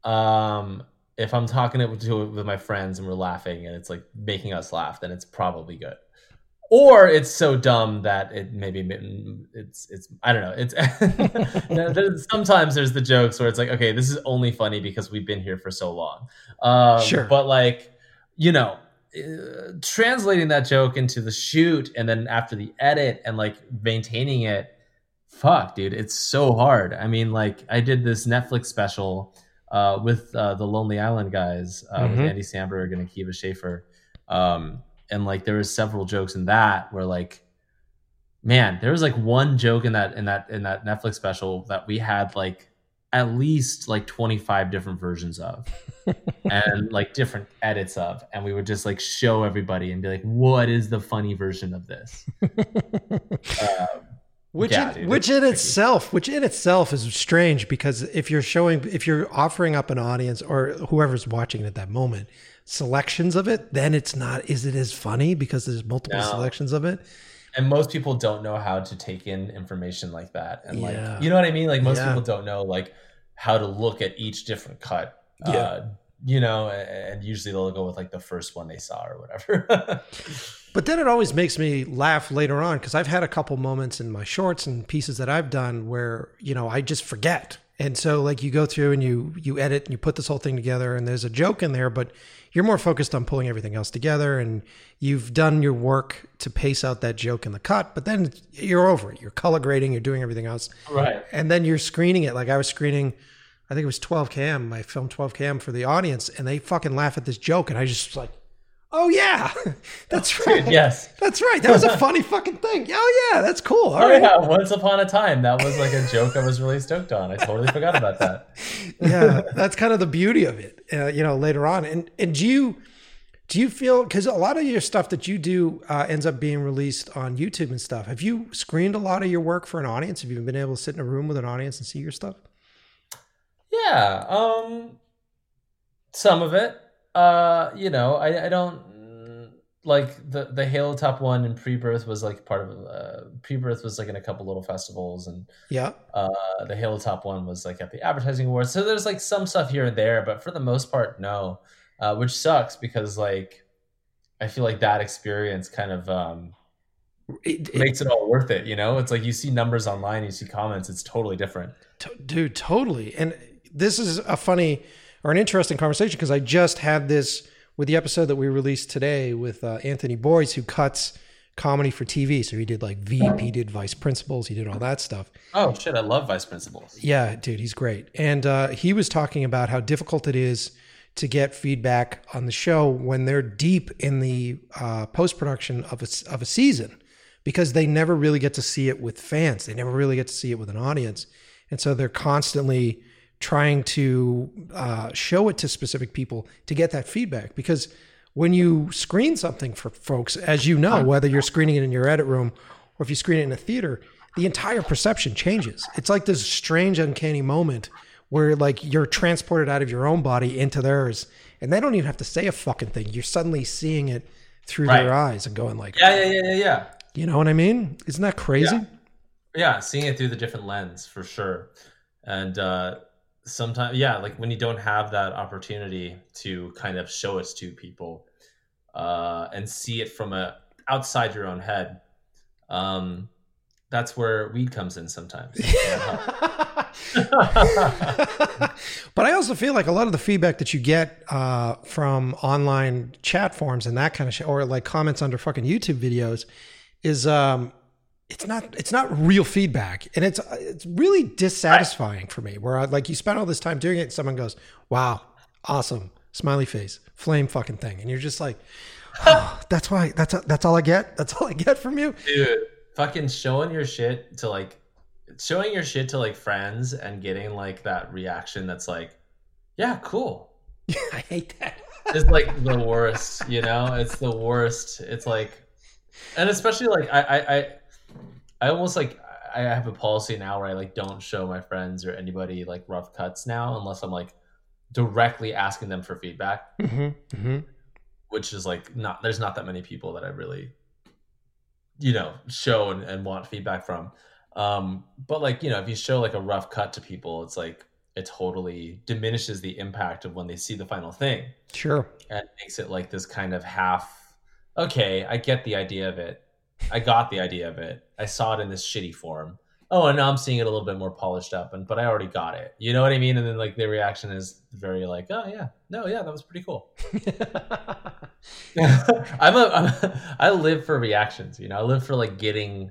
um if i'm talking it to it with my friends and we're laughing and it's like making us laugh then it's probably good or it's so dumb that it maybe it's it's I don't know. It's there's- sometimes there's the jokes where it's like, okay, this is only funny because we've been here for so long. Um, Sure. but like you know, uh, translating that joke into the shoot and then after the edit and like maintaining it, fuck, dude, it's so hard. I mean, like I did this Netflix special uh, with uh, the Lonely Island guys uh, with Mhm. Andy Samberg and Akiva Schaffer. Um, and like there was several jokes in that where like man there was like one joke in that in that in that netflix special that we had like at least like 25 different versions of and like different edits of and we would just like show everybody and be like what is the funny version of this um, which Yeah, in, dude, which in tricky. itself which in itself is strange because if you're showing if you're offering up an audience or whoever's watching at that moment selections of it then it's not is it as funny because there's multiple No. selections of it? And most people don't know how to take in information like that. And like you know what i mean? Like most Yeah. people don't know like how to look at each different cut. Yeah. uh, you know and usually they'll go with like the first one they saw or whatever. But then it always makes me laugh later on because I've had a couple moments in my shorts and pieces that I've done where you know I just forget, and so like you go through and you you edit and you put this whole thing together, and there's a joke in there, but you're more focused on pulling everything else together, and you've done your work to pace out that joke in the cut, but then you're over it. You're color grading, you're doing everything else, right and then you're screening it. Like I was screening, I think it was 12 cam. I filmed 12 cam for the audience, and they fucking laugh at this joke, and I just was like, oh yeah, that's right. yes That's right. That was a funny fucking thing. Oh yeah, that's cool. All oh right. yeah once upon a time that was like a joke i was really stoked on i totally forgot about that yeah, that's kind of the beauty of it. Uh, you know, later on, and and do you do you feel because a lot of your stuff that you do uh, ends up being released on YouTube and stuff? Have you screened a lot of your work for an audience? Have you been able to sit in a room with an audience and see your stuff? Yeah, um some of it. Uh, you know, I I don't mm, like the the Halo Top one and pre-birth was like part of uh pre-birth was like in a couple little festivals and Yeah. uh the Halo Top one was like at the advertising awards. So there's like some stuff here and there, but for the most part no. Uh which sucks because like I feel like that experience kind of um It- it- makes it all worth it, you know? It's like you see numbers online, you see comments, it's totally different. To- dude totally and this is a funny or an interesting conversation because i just had this with the episode that we released today with uh, Anthony Boys who cuts comedy for tv so he did like veep he did vice principals he did all that stuff. Oh shit, I love vice principals. yeah dude he's great. And uh, he was talking about how difficult it is to get feedback on the show when they're deep in the uh, post-production of a, of a season because they never really get to see it with fans. They never really get to see it with an audience. And so they're constantly trying to uh, show it to specific people to get that feedback. Because when you screen something for folks as you know whether you're screening it in your edit room or if you screen it in a theater the entire perception changes. It's like this strange uncanny moment where like you're transported out of your own body into theirs and they don't even have to say a fucking thing. You're suddenly seeing it through their eyes and going like Yeah, yeah, yeah, yeah, yeah. you know what i mean? Isn't that crazy? Yeah. yeah seeing it through the different lens for sure. And uh sometimes yeah like when you don't have that opportunity to kind of show it to people uh and see it from a outside your own head um that's where weed comes in sometimes. But I also feel like a lot of the feedback that you get uh, from online chat forums and that kind of shit, or like comments under fucking YouTube videos, is um, it's not it's not real feedback. And it's it's really dissatisfying for me where I, like you spend all this time doing it and someone goes wow awesome smiley face flame fucking thing. And you're just like oh, that's why that's that's all i get. That's all i get from you. Dude fucking showing your shit to like showing your shit to like friends and getting like that reaction that's like yeah cool. I hate that. It's like the worst you know? It's the worst. It's like and especially like i i i, I almost like i have a policy now where i like don't show my friends or anybody like rough cuts now unless i'm like directly asking them for feedback. Mm-hmm, mm-hmm. which is like not there's not that many people that i really you know show and, and want feedback from. Um but like you know if you show like a rough cut to people it's like it totally diminishes the impact of when they see the final thing. Sure. And makes it like this kind of half okay i get the idea of it i got the idea of it. I saw it in this shitty form. Oh and now i'm seeing it a little bit more polished up and but i already got it. You know what i mean? And then like the reaction is very like oh yeah. No yeah that was pretty cool. I'm a I'm, I live for reactions you know? I live for like getting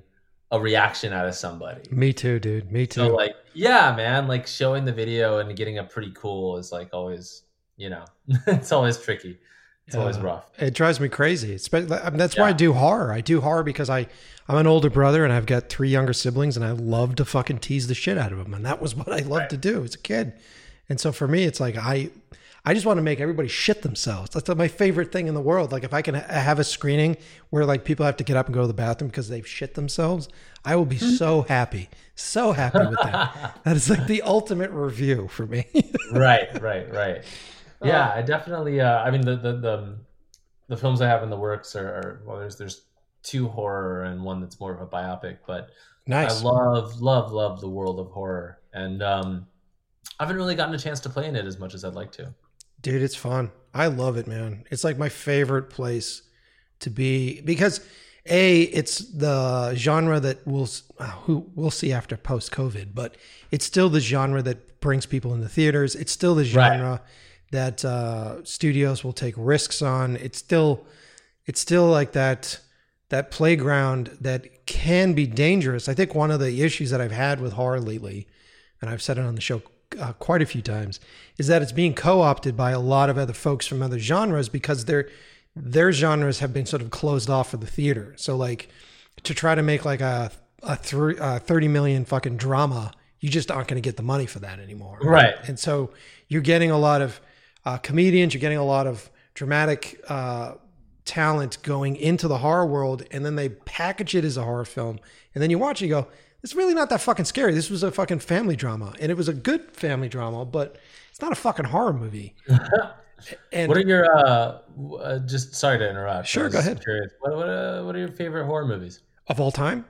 a reaction out of somebody. Me too dude. Me too. so like yeah man like showing the video and getting a pretty cool is like always you know it's always tricky it's always Uh, rough It drives me crazy. It's, I mean, that's why I do horror. I do horror because I, I'm an older brother and I've got three younger siblings and I love to fucking tease the shit out of them. And that was what I loved to do as a kid. And so for me, it's like I, I just want to make everybody shit themselves. That's my favorite thing in the world. Like if I can ha- have a screening where like people have to get up and go to the bathroom because they've shit themselves, I will be so happy, so happy with that. that is like the ultimate review for me. right right right yeah i definitely uh i mean the the the, the films i have in the works are, are well there's there's two horror and one that's more of a biopic but nice. i love love love the world of horror and um i haven't really gotten a chance to play in it as much as i'd like to Dude, it's fun. I love it, man. It's like my favorite place to be because a it's the genre that we'll uh, who we'll see after post COVID, but it's still the genre that brings people in the theaters. It's still the genre that uh, studios will take risks on. It's still it's still like that that playground that can be dangerous. I think one of the issues that I've had with horror lately, and I've said it on the show uh, quite a few times, is that it's being co-opted by a lot of other folks from other genres because their their genres have been sort of closed off for the theater. So like to try to make like a a uh, 30 million fucking drama, you just aren't going to get the money for that anymore. Right. And so you're getting a lot of uh, comedians, you're getting a lot of dramatic uh, talent going into the horror world, and then they package it as a horror film, and then you watch it, you go, it's really not that fucking scary. This was a fucking family drama, and it was a good family drama, but it's not a fucking horror movie. and what are your uh, uh just sorry to interrupt Sure, go ahead. curious. what what, uh, what are your favorite horror movies of all time,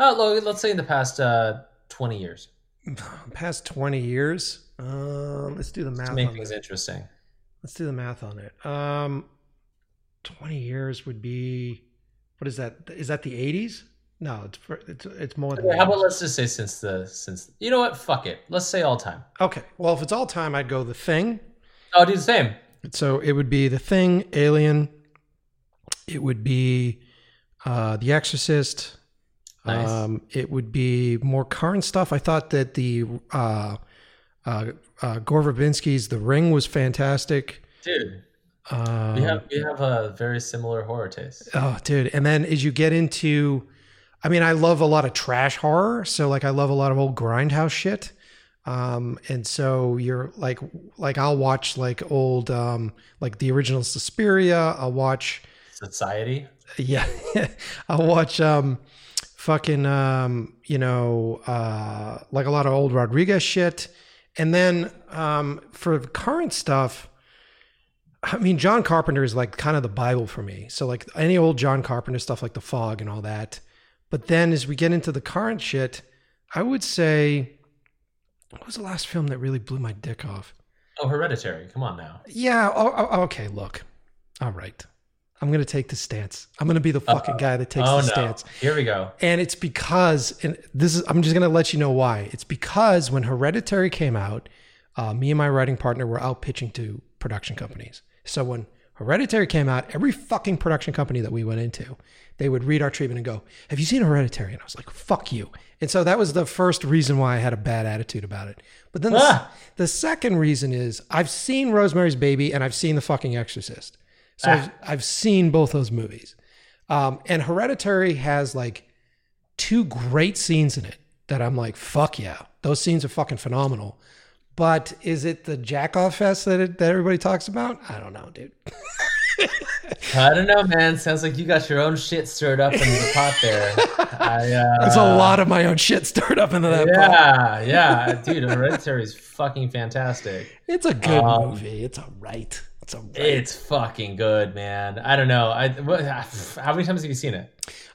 oh let's say in the past uh 20 years past twenty years. Um, let's do the math. to make on things this. interesting Let's do the math on it. Um, twenty years would be what is that? Is that the eighties? No, it's for, it's it's more than. Okay, how about 80s. let's just say since the since you know what fuck it let's say all time Okay, well, if it's all time, I'd go the thing. i'll do the same So it would be the thing, Alien. It would be uh, the Exorcist. Nice. Um, it would be more current stuff. I thought that the uh, uh, uh, Gore Verbinski's The Ring was fantastic. dude Um, we have we have a very similar horror taste Oh, dude. And then as you get into, I mean, I love a lot of trash horror. So, like, I love a lot of old grindhouse shit. Um, and so you're like, like, I'll watch like old, um, like the original Suspiria. I'll watch, society yeah, I'll watch, um, fucking, um, you know, uh, like a lot of old Rodriguez shit. And then, um, for current stuff, I mean, John Carpenter is like kind of the Bible for me. So like any old John Carpenter stuff, like The Fog and all that. But then as we get into the current shit, I would say, what was the last film that really blew my dick off? oh hereditary come on now Yeah. Oh, oh, okay. Look. All right. I'm gonna take the stance. I'm gonna be the fucking guy that takes oh the no stance. here we go And it's because, and this is, I'm just going to let you know why. It's because when Hereditary came out, uh, me and my writing partner were out pitching to production companies. So when Hereditary came out, every fucking production company that we went into, they would read our treatment and go, Have you seen Hereditary? And I was like, Fuck you. And so that was the first reason why I had a bad attitude about it. But then the, Ah. the second reason is I've seen Rosemary's Baby and I've seen The fucking Exorcist. So I've, I've seen both those movies. Um, and Hereditary has like two great scenes in it that I'm like, fuck yeah, those scenes are fucking phenomenal. But is it the jack off fest that it, that everybody talks about? I don't know, dude. I don't know, man. Sounds like you got your own shit stirred up in the pot there. I, uh, There's a lot of my own shit stirred up into that. pot. Yeah, yeah, dude. Hereditary is fucking fantastic. It's a good Um, movie. It's all right. It's right. It's fucking good, man. I don't know. I what, how many times have you seen it?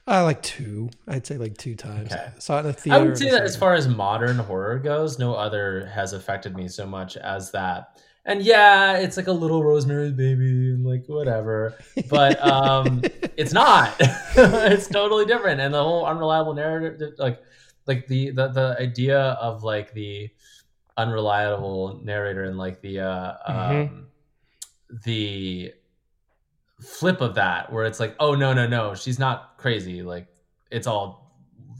I like two. I'd say like two times. Okay. I saw it in the theater. I would say that as far as modern horror goes, no other has affected me so much as that. And yeah, it's like a little Rosemary's Baby and like whatever, but um, it's not. it's totally different, and the whole unreliable narrative, like like the the the idea of like the unreliable narrator and like the uh, Mhm. um, the flip of that, where it's like, oh no no no, she's not crazy. Like it's all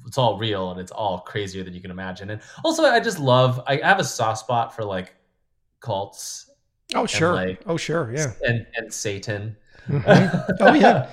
it's all real and it's all crazier than you can imagine. And also, I just love. I have a soft spot for like cults Oh sure. like- oh sure. Yeah. and and Satan. Mhm. Oh yeah.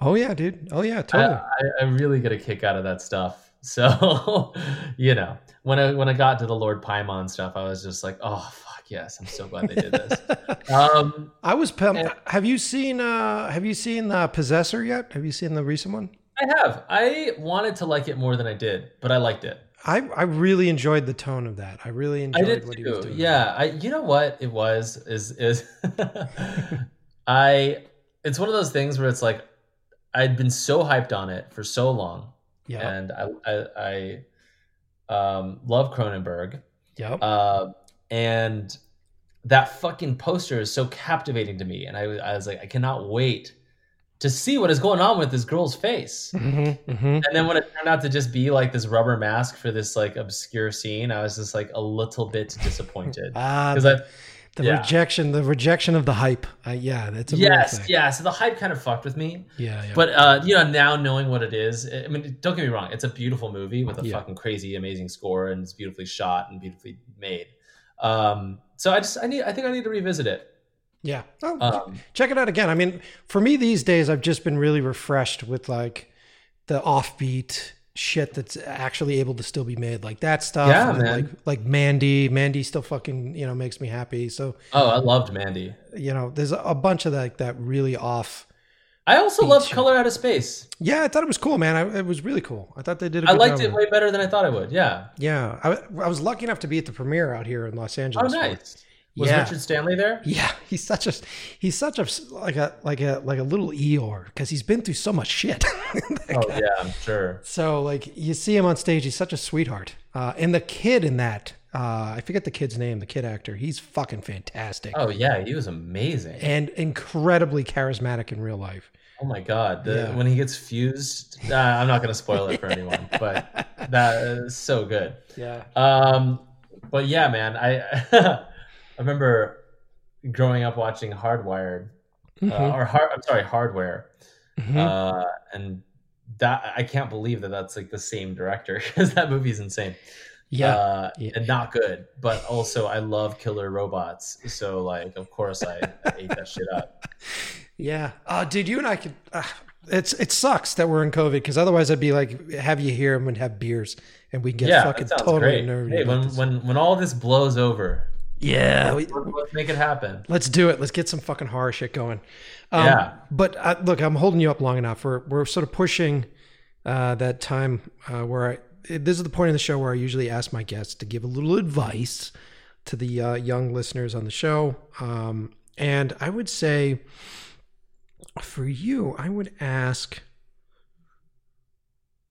Oh yeah, dude. Oh yeah. I, Totally. I, I really get a kick out of that stuff. So, you know, when I when I got to the Lord Paimon stuff, I was just like, oh fuck yes, I'm so glad they did this. um, I was pumped. And- Have you seen uh have you seen uh Possessor yet? Have you seen the recent one? I have. I wanted to like it more than I did, but I liked it. I I really enjoyed the tone of that. I really I enjoyed did what he was doing. Yeah, I. You know what it was is is I. It's one of those things where it's like I'd been so hyped on it for so long, Yeah. and I I, I um, love Cronenberg, Yep. uh, and that fucking poster is so captivating to me, and I, I was like, I cannot wait to see what is going on with this girl's face. hmm hmm And then when it turned out to just be like this rubber mask for this like obscure scene, I was just like a little bit disappointed Ah, because the, I the yeah. rejection, the rejection of the hype. Uh, yeah, that's a yes thing. yeah. So the hype kind of fucked with me, Yeah, yeah. but uh, you know now knowing what it is, I mean, don't get me wrong, it's a beautiful movie with a Yeah. fucking crazy amazing score and it's beautifully shot and beautifully made. Um, so I just I need I think I need to revisit it. yeah. Oh, Um, check it out again. I mean, for me these days, I've just been really refreshed with like the offbeat shit that's actually able to still be made, like that stuff. Yeah, man. Like like Mandy, Mandy still fucking you know makes me happy. So oh, I loved Mandy. you know, there's a, a bunch of like that really off. I also loved. Color Out of Space. Yeah, I thought it was cool, man. I, it was really cool. I thought they did. A I liked it way better than I thought I would. Yeah. Yeah, I, I was lucky enough to be at the premiere out here in Los Oh, Angeles. it. nice. Was Yeah. Richard Stanley there? Yeah, he's such a he's such a like a like a like a little Eeyore because he's been through so much shit. Oh yeah, I'm sure. so like you see him on stage, he's such a sweetheart. Uh, and the kid in that, uh, I forget the kid's name, the kid actor, he's fucking fantastic Oh yeah, he was amazing. and incredibly charismatic in real life. Oh my god, the, Yeah. when he gets fused, uh, I'm not going to spoil it for anyone, but that is so good. Yeah, Um, but yeah, man, I I remember growing up watching Hardwired Mm-hmm. uh, or hard, I'm sorry, Hardware, Mhm. uh, and that I can't believe that that's like the same director because that movie's insane. Yeah. uh, Yeah. and not good. But also, I love killer robots, so like, of course, I, I ate that shit up. Yeah, uh, dude, you and I could. Uh, it's it sucks that we're in COVID because otherwise I'd be like, have you here and we'd have beers and we get yeah, fucking totally great. nerdy. Hey, when this. when when all this blows over, yeah, let's, let's make it happen. let's do it. Let's get some fucking horror shit going. Um, Yeah. But uh, look, I'm holding you up long enough. We're we're sort of pushing uh, that time uh, where I. This is the point of the show where I usually ask my guests to give a little advice to the uh, young listeners on the show. Um, and I would say, for you, I would ask.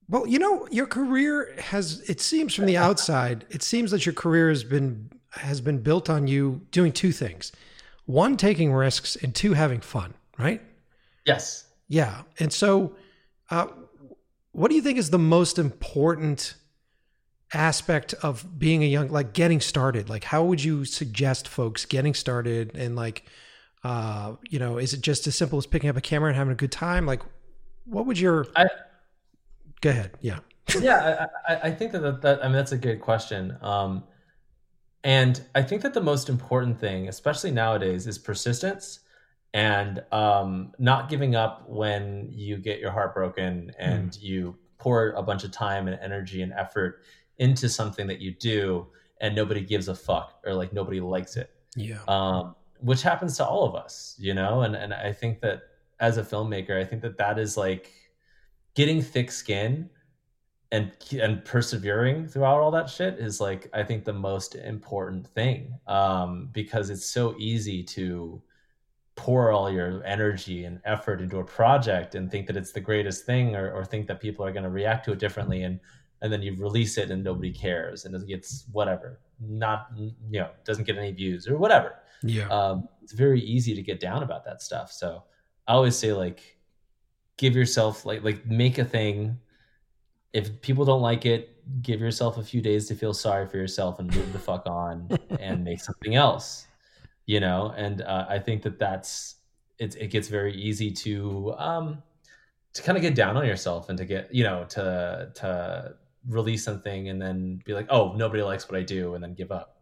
Well, you know, your career has it seems from the outside, it seems that your career has been has been built on you doing two things. One taking risks and two having fun, right? Yes. Yeah. And so uh what do you think is the most important aspect of being a young like getting started? Like how would you suggest folks getting started and like Uh, you know, is it just as simple as picking up a camera and having a good time? Like, what would your I, go ahead? Yeah, yeah, I, I, I think that, that that I mean that's a good question. Um, and I think that the most important thing, especially nowadays, is persistence and um, not giving up when you get your heart broken and you pour a bunch of time and energy and effort into something that you do and nobody gives a fuck or like nobody likes it yeah, um, which happens to all of us, you know. And and I think that as a filmmaker, I think that that is like getting thick skin and and persevering throughout all that shit is like I think the most important thing um, because it's so easy to pour all your energy and effort into a project and think that it's the greatest thing or, or think that people are going to react to it differently and and then you release it and nobody cares and it gets whatever not you know doesn't get any views or whatever. Yeah, um, it's very easy to get down about that stuff. So i always say like give yourself like like make a thing. If people don't like it give yourself a few days to feel sorry for yourself and move the fuck on and make something else you know and uh, i think that that's it, it gets very easy to um to kind of get down on yourself and to get you know to to release something and then be like oh nobody likes what i do and then give up.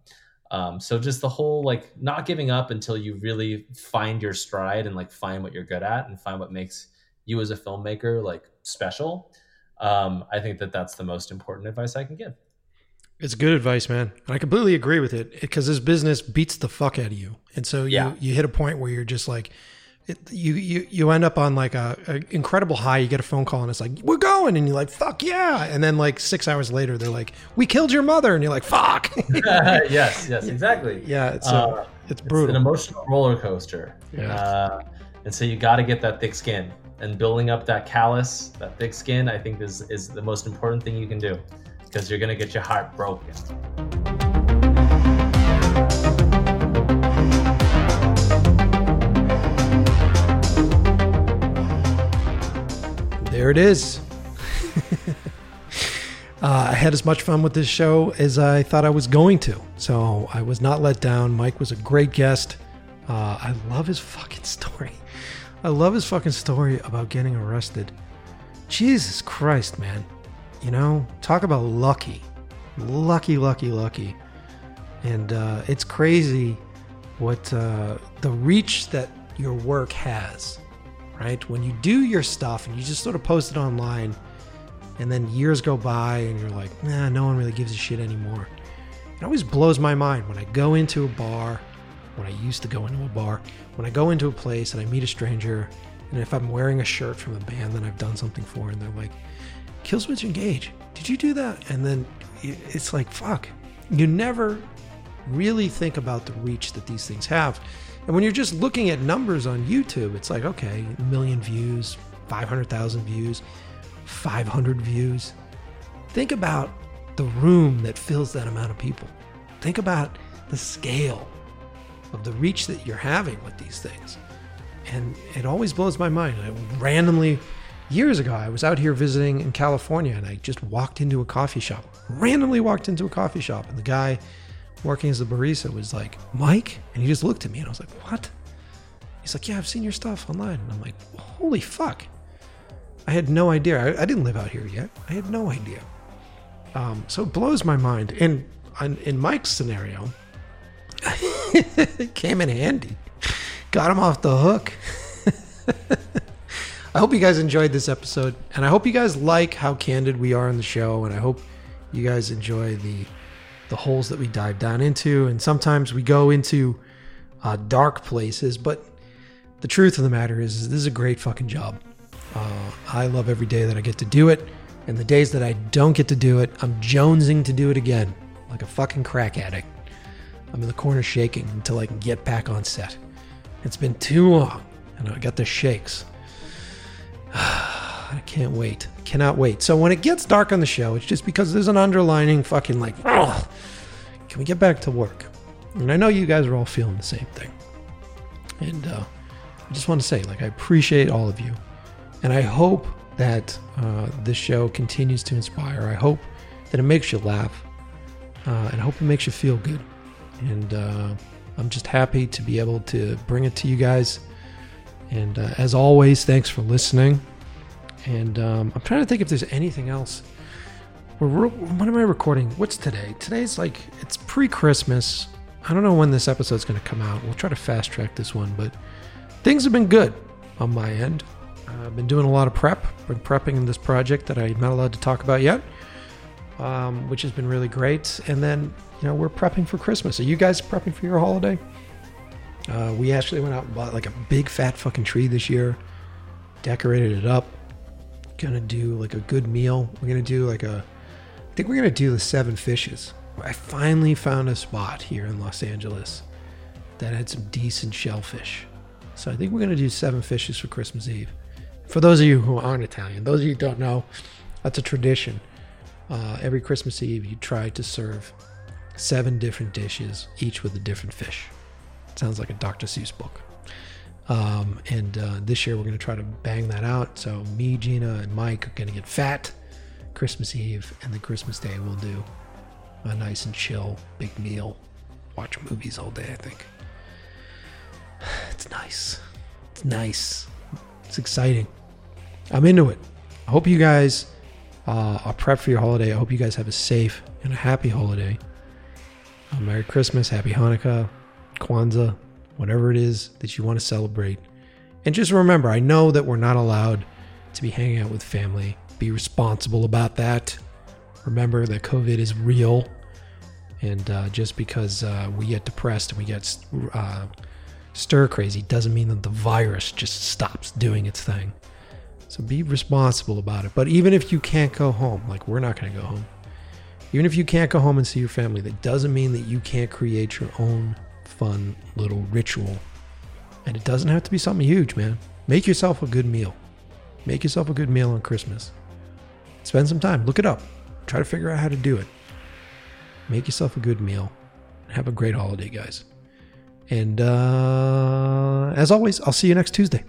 Um, so just the whole like not giving up until you really find your stride and like find what you're good at and find what makes you as a filmmaker like special um, i think that that's the most important advice i can give it's good advice, man. And I completely agree with it because this business beats the fuck out of you, and so you Yeah. you hit a point where you're just like. It, you, you you end up on like a, a incredible high. You get a phone call and it's like we're going, and you're like fuck yeah, and then like six hours later they're like we killed your mother, and you're like fuck. yes yes exactly yeah, it's uh, Uh, it's It's an emotional roller coaster. Yeah. Uh, and so you got to get that thick skin and building up that callus, that thick skin, I think is, is the most important thing you can do because you're going to get your heart broken. There it is. uh, I had as much fun with this show as I thought I was going to. So I was not let down. Mike was a great guest. Uh, I love his fucking story. I love his fucking story about getting arrested. Jesus Christ, man. You know, talk about lucky. Lucky, lucky, lucky. And uh, it's crazy what uh, the reach that your work has right? When you do your stuff and you just sort of post it online, and then years go by and you're like, nah, no one really gives a shit anymore. It always blows my mind when I go into a bar, when I used to go into a bar, when I go into a place and I meet a stranger, and if I'm wearing a shirt from a band that I've done something for, and they're like, Killswitch Engage, did you do that? And then it's like, fuck. You never really think about the reach that these things have. And when you're just looking at numbers on YouTube, it's like, okay, a million views, 500,000 views, 500 views. Think about the room that fills that amount of people. Think about the scale of the reach that you're having with these things. And it always blows my mind. I randomly, years ago, I was out here visiting in California and I just walked into a coffee shop. Randomly walked into a coffee shop and the guy working as a barista was like, Mike? And he just looked at me and I was like, what? He's like, yeah, I've seen your stuff online. And I'm like, holy fuck. I had no idea. I, I didn't live out here yet. I had no idea. Um, so it blows my mind. And in Mike's scenario, it came in handy. Got him off the hook. I hope you guys enjoyed this episode, and I hope you guys like how candid we are on the show, and I hope you guys enjoy the the holes that we dive down into. And sometimes we go into uh, dark places, but the truth of the matter is, is this is a great fucking job. Uh, I love every day that I get to do it, and the days that I don't get to do it, I'm jonesing to do it again, like a fucking crack addict. I'm in the corner shaking until I can get back on set. It's been too long, and I got the shakes. I can't wait. Cannot wait. So when it gets dark on the show, it's just because there's an underlining fucking like, "Ugh, can we get back to work? And I know you guys are all feeling the same thing. And uh, I just want to say, like, I appreciate all of you. And I hope that uh, this show continues to inspire. I hope that it makes you laugh. Uh, and I hope it makes you feel good. And uh, I'm just happy to be able to bring it to you guys. And uh, as always, thanks for listening. And um, I'm trying to think if there's anything else. We're, re- when am I recording? What's today? Today's like, it's pre Christmas. I don't know when this episode's going to come out. We'll try to fast track this one, but things have been good on my end. Uh, I've been doing a lot of prep, been prepping in this project that I'm not allowed to talk about yet, um, which has been really great. And then, you know, we're prepping for Christmas. Are you guys prepping for your holiday? Uh, we actually went out and bought like a big fat fucking tree this year, decorated it up. Gonna do like a good meal. We're gonna do like a, I think we're gonna do the seven fishes. I finally found a spot here in Los Angeles that had some decent shellfish. So I think we're gonna do seven fishes for Christmas Eve. For those of you who aren't Italian, those of you don't know, that's a tradition. Uh, every Christmas Eve, you try to serve seven different dishes, each with a different fish. Sounds like a Dr. Seuss book. Um, and uh, this year we're going to try to bang that out. So me, Gina, and Mike are going to get fat Christmas Eve, and then Christmas Day we'll do a nice and chill big meal, watch movies all day. I think it's nice. It's nice. It's exciting. I'm into it. I hope you guys uh, are prepped for your holiday. I hope you guys have a safe and a happy holiday. Uh, Merry Christmas, Happy Hanukkah, Kwanzaa, whatever it is that you want to celebrate. And just remember, I know that we're not allowed to be hanging out with family. Be responsible about that. Remember that COVID is real. And uh, just because uh, we get depressed and we get uh, stir crazy doesn't mean that the virus just stops doing its thing. So be responsible about it. But even if you can't go home, like we're not going to go home, even if you can't go home and see your family, that doesn't mean that you can't create your own fun little ritual. And it doesn't have to be something huge, man. Make yourself a good meal. Make yourself a good meal on Christmas. Spend some time, look it up, try to figure out how to do it. Make yourself a good meal. Have a great holiday, guys. And uh, as always, I'll see you next Tuesday.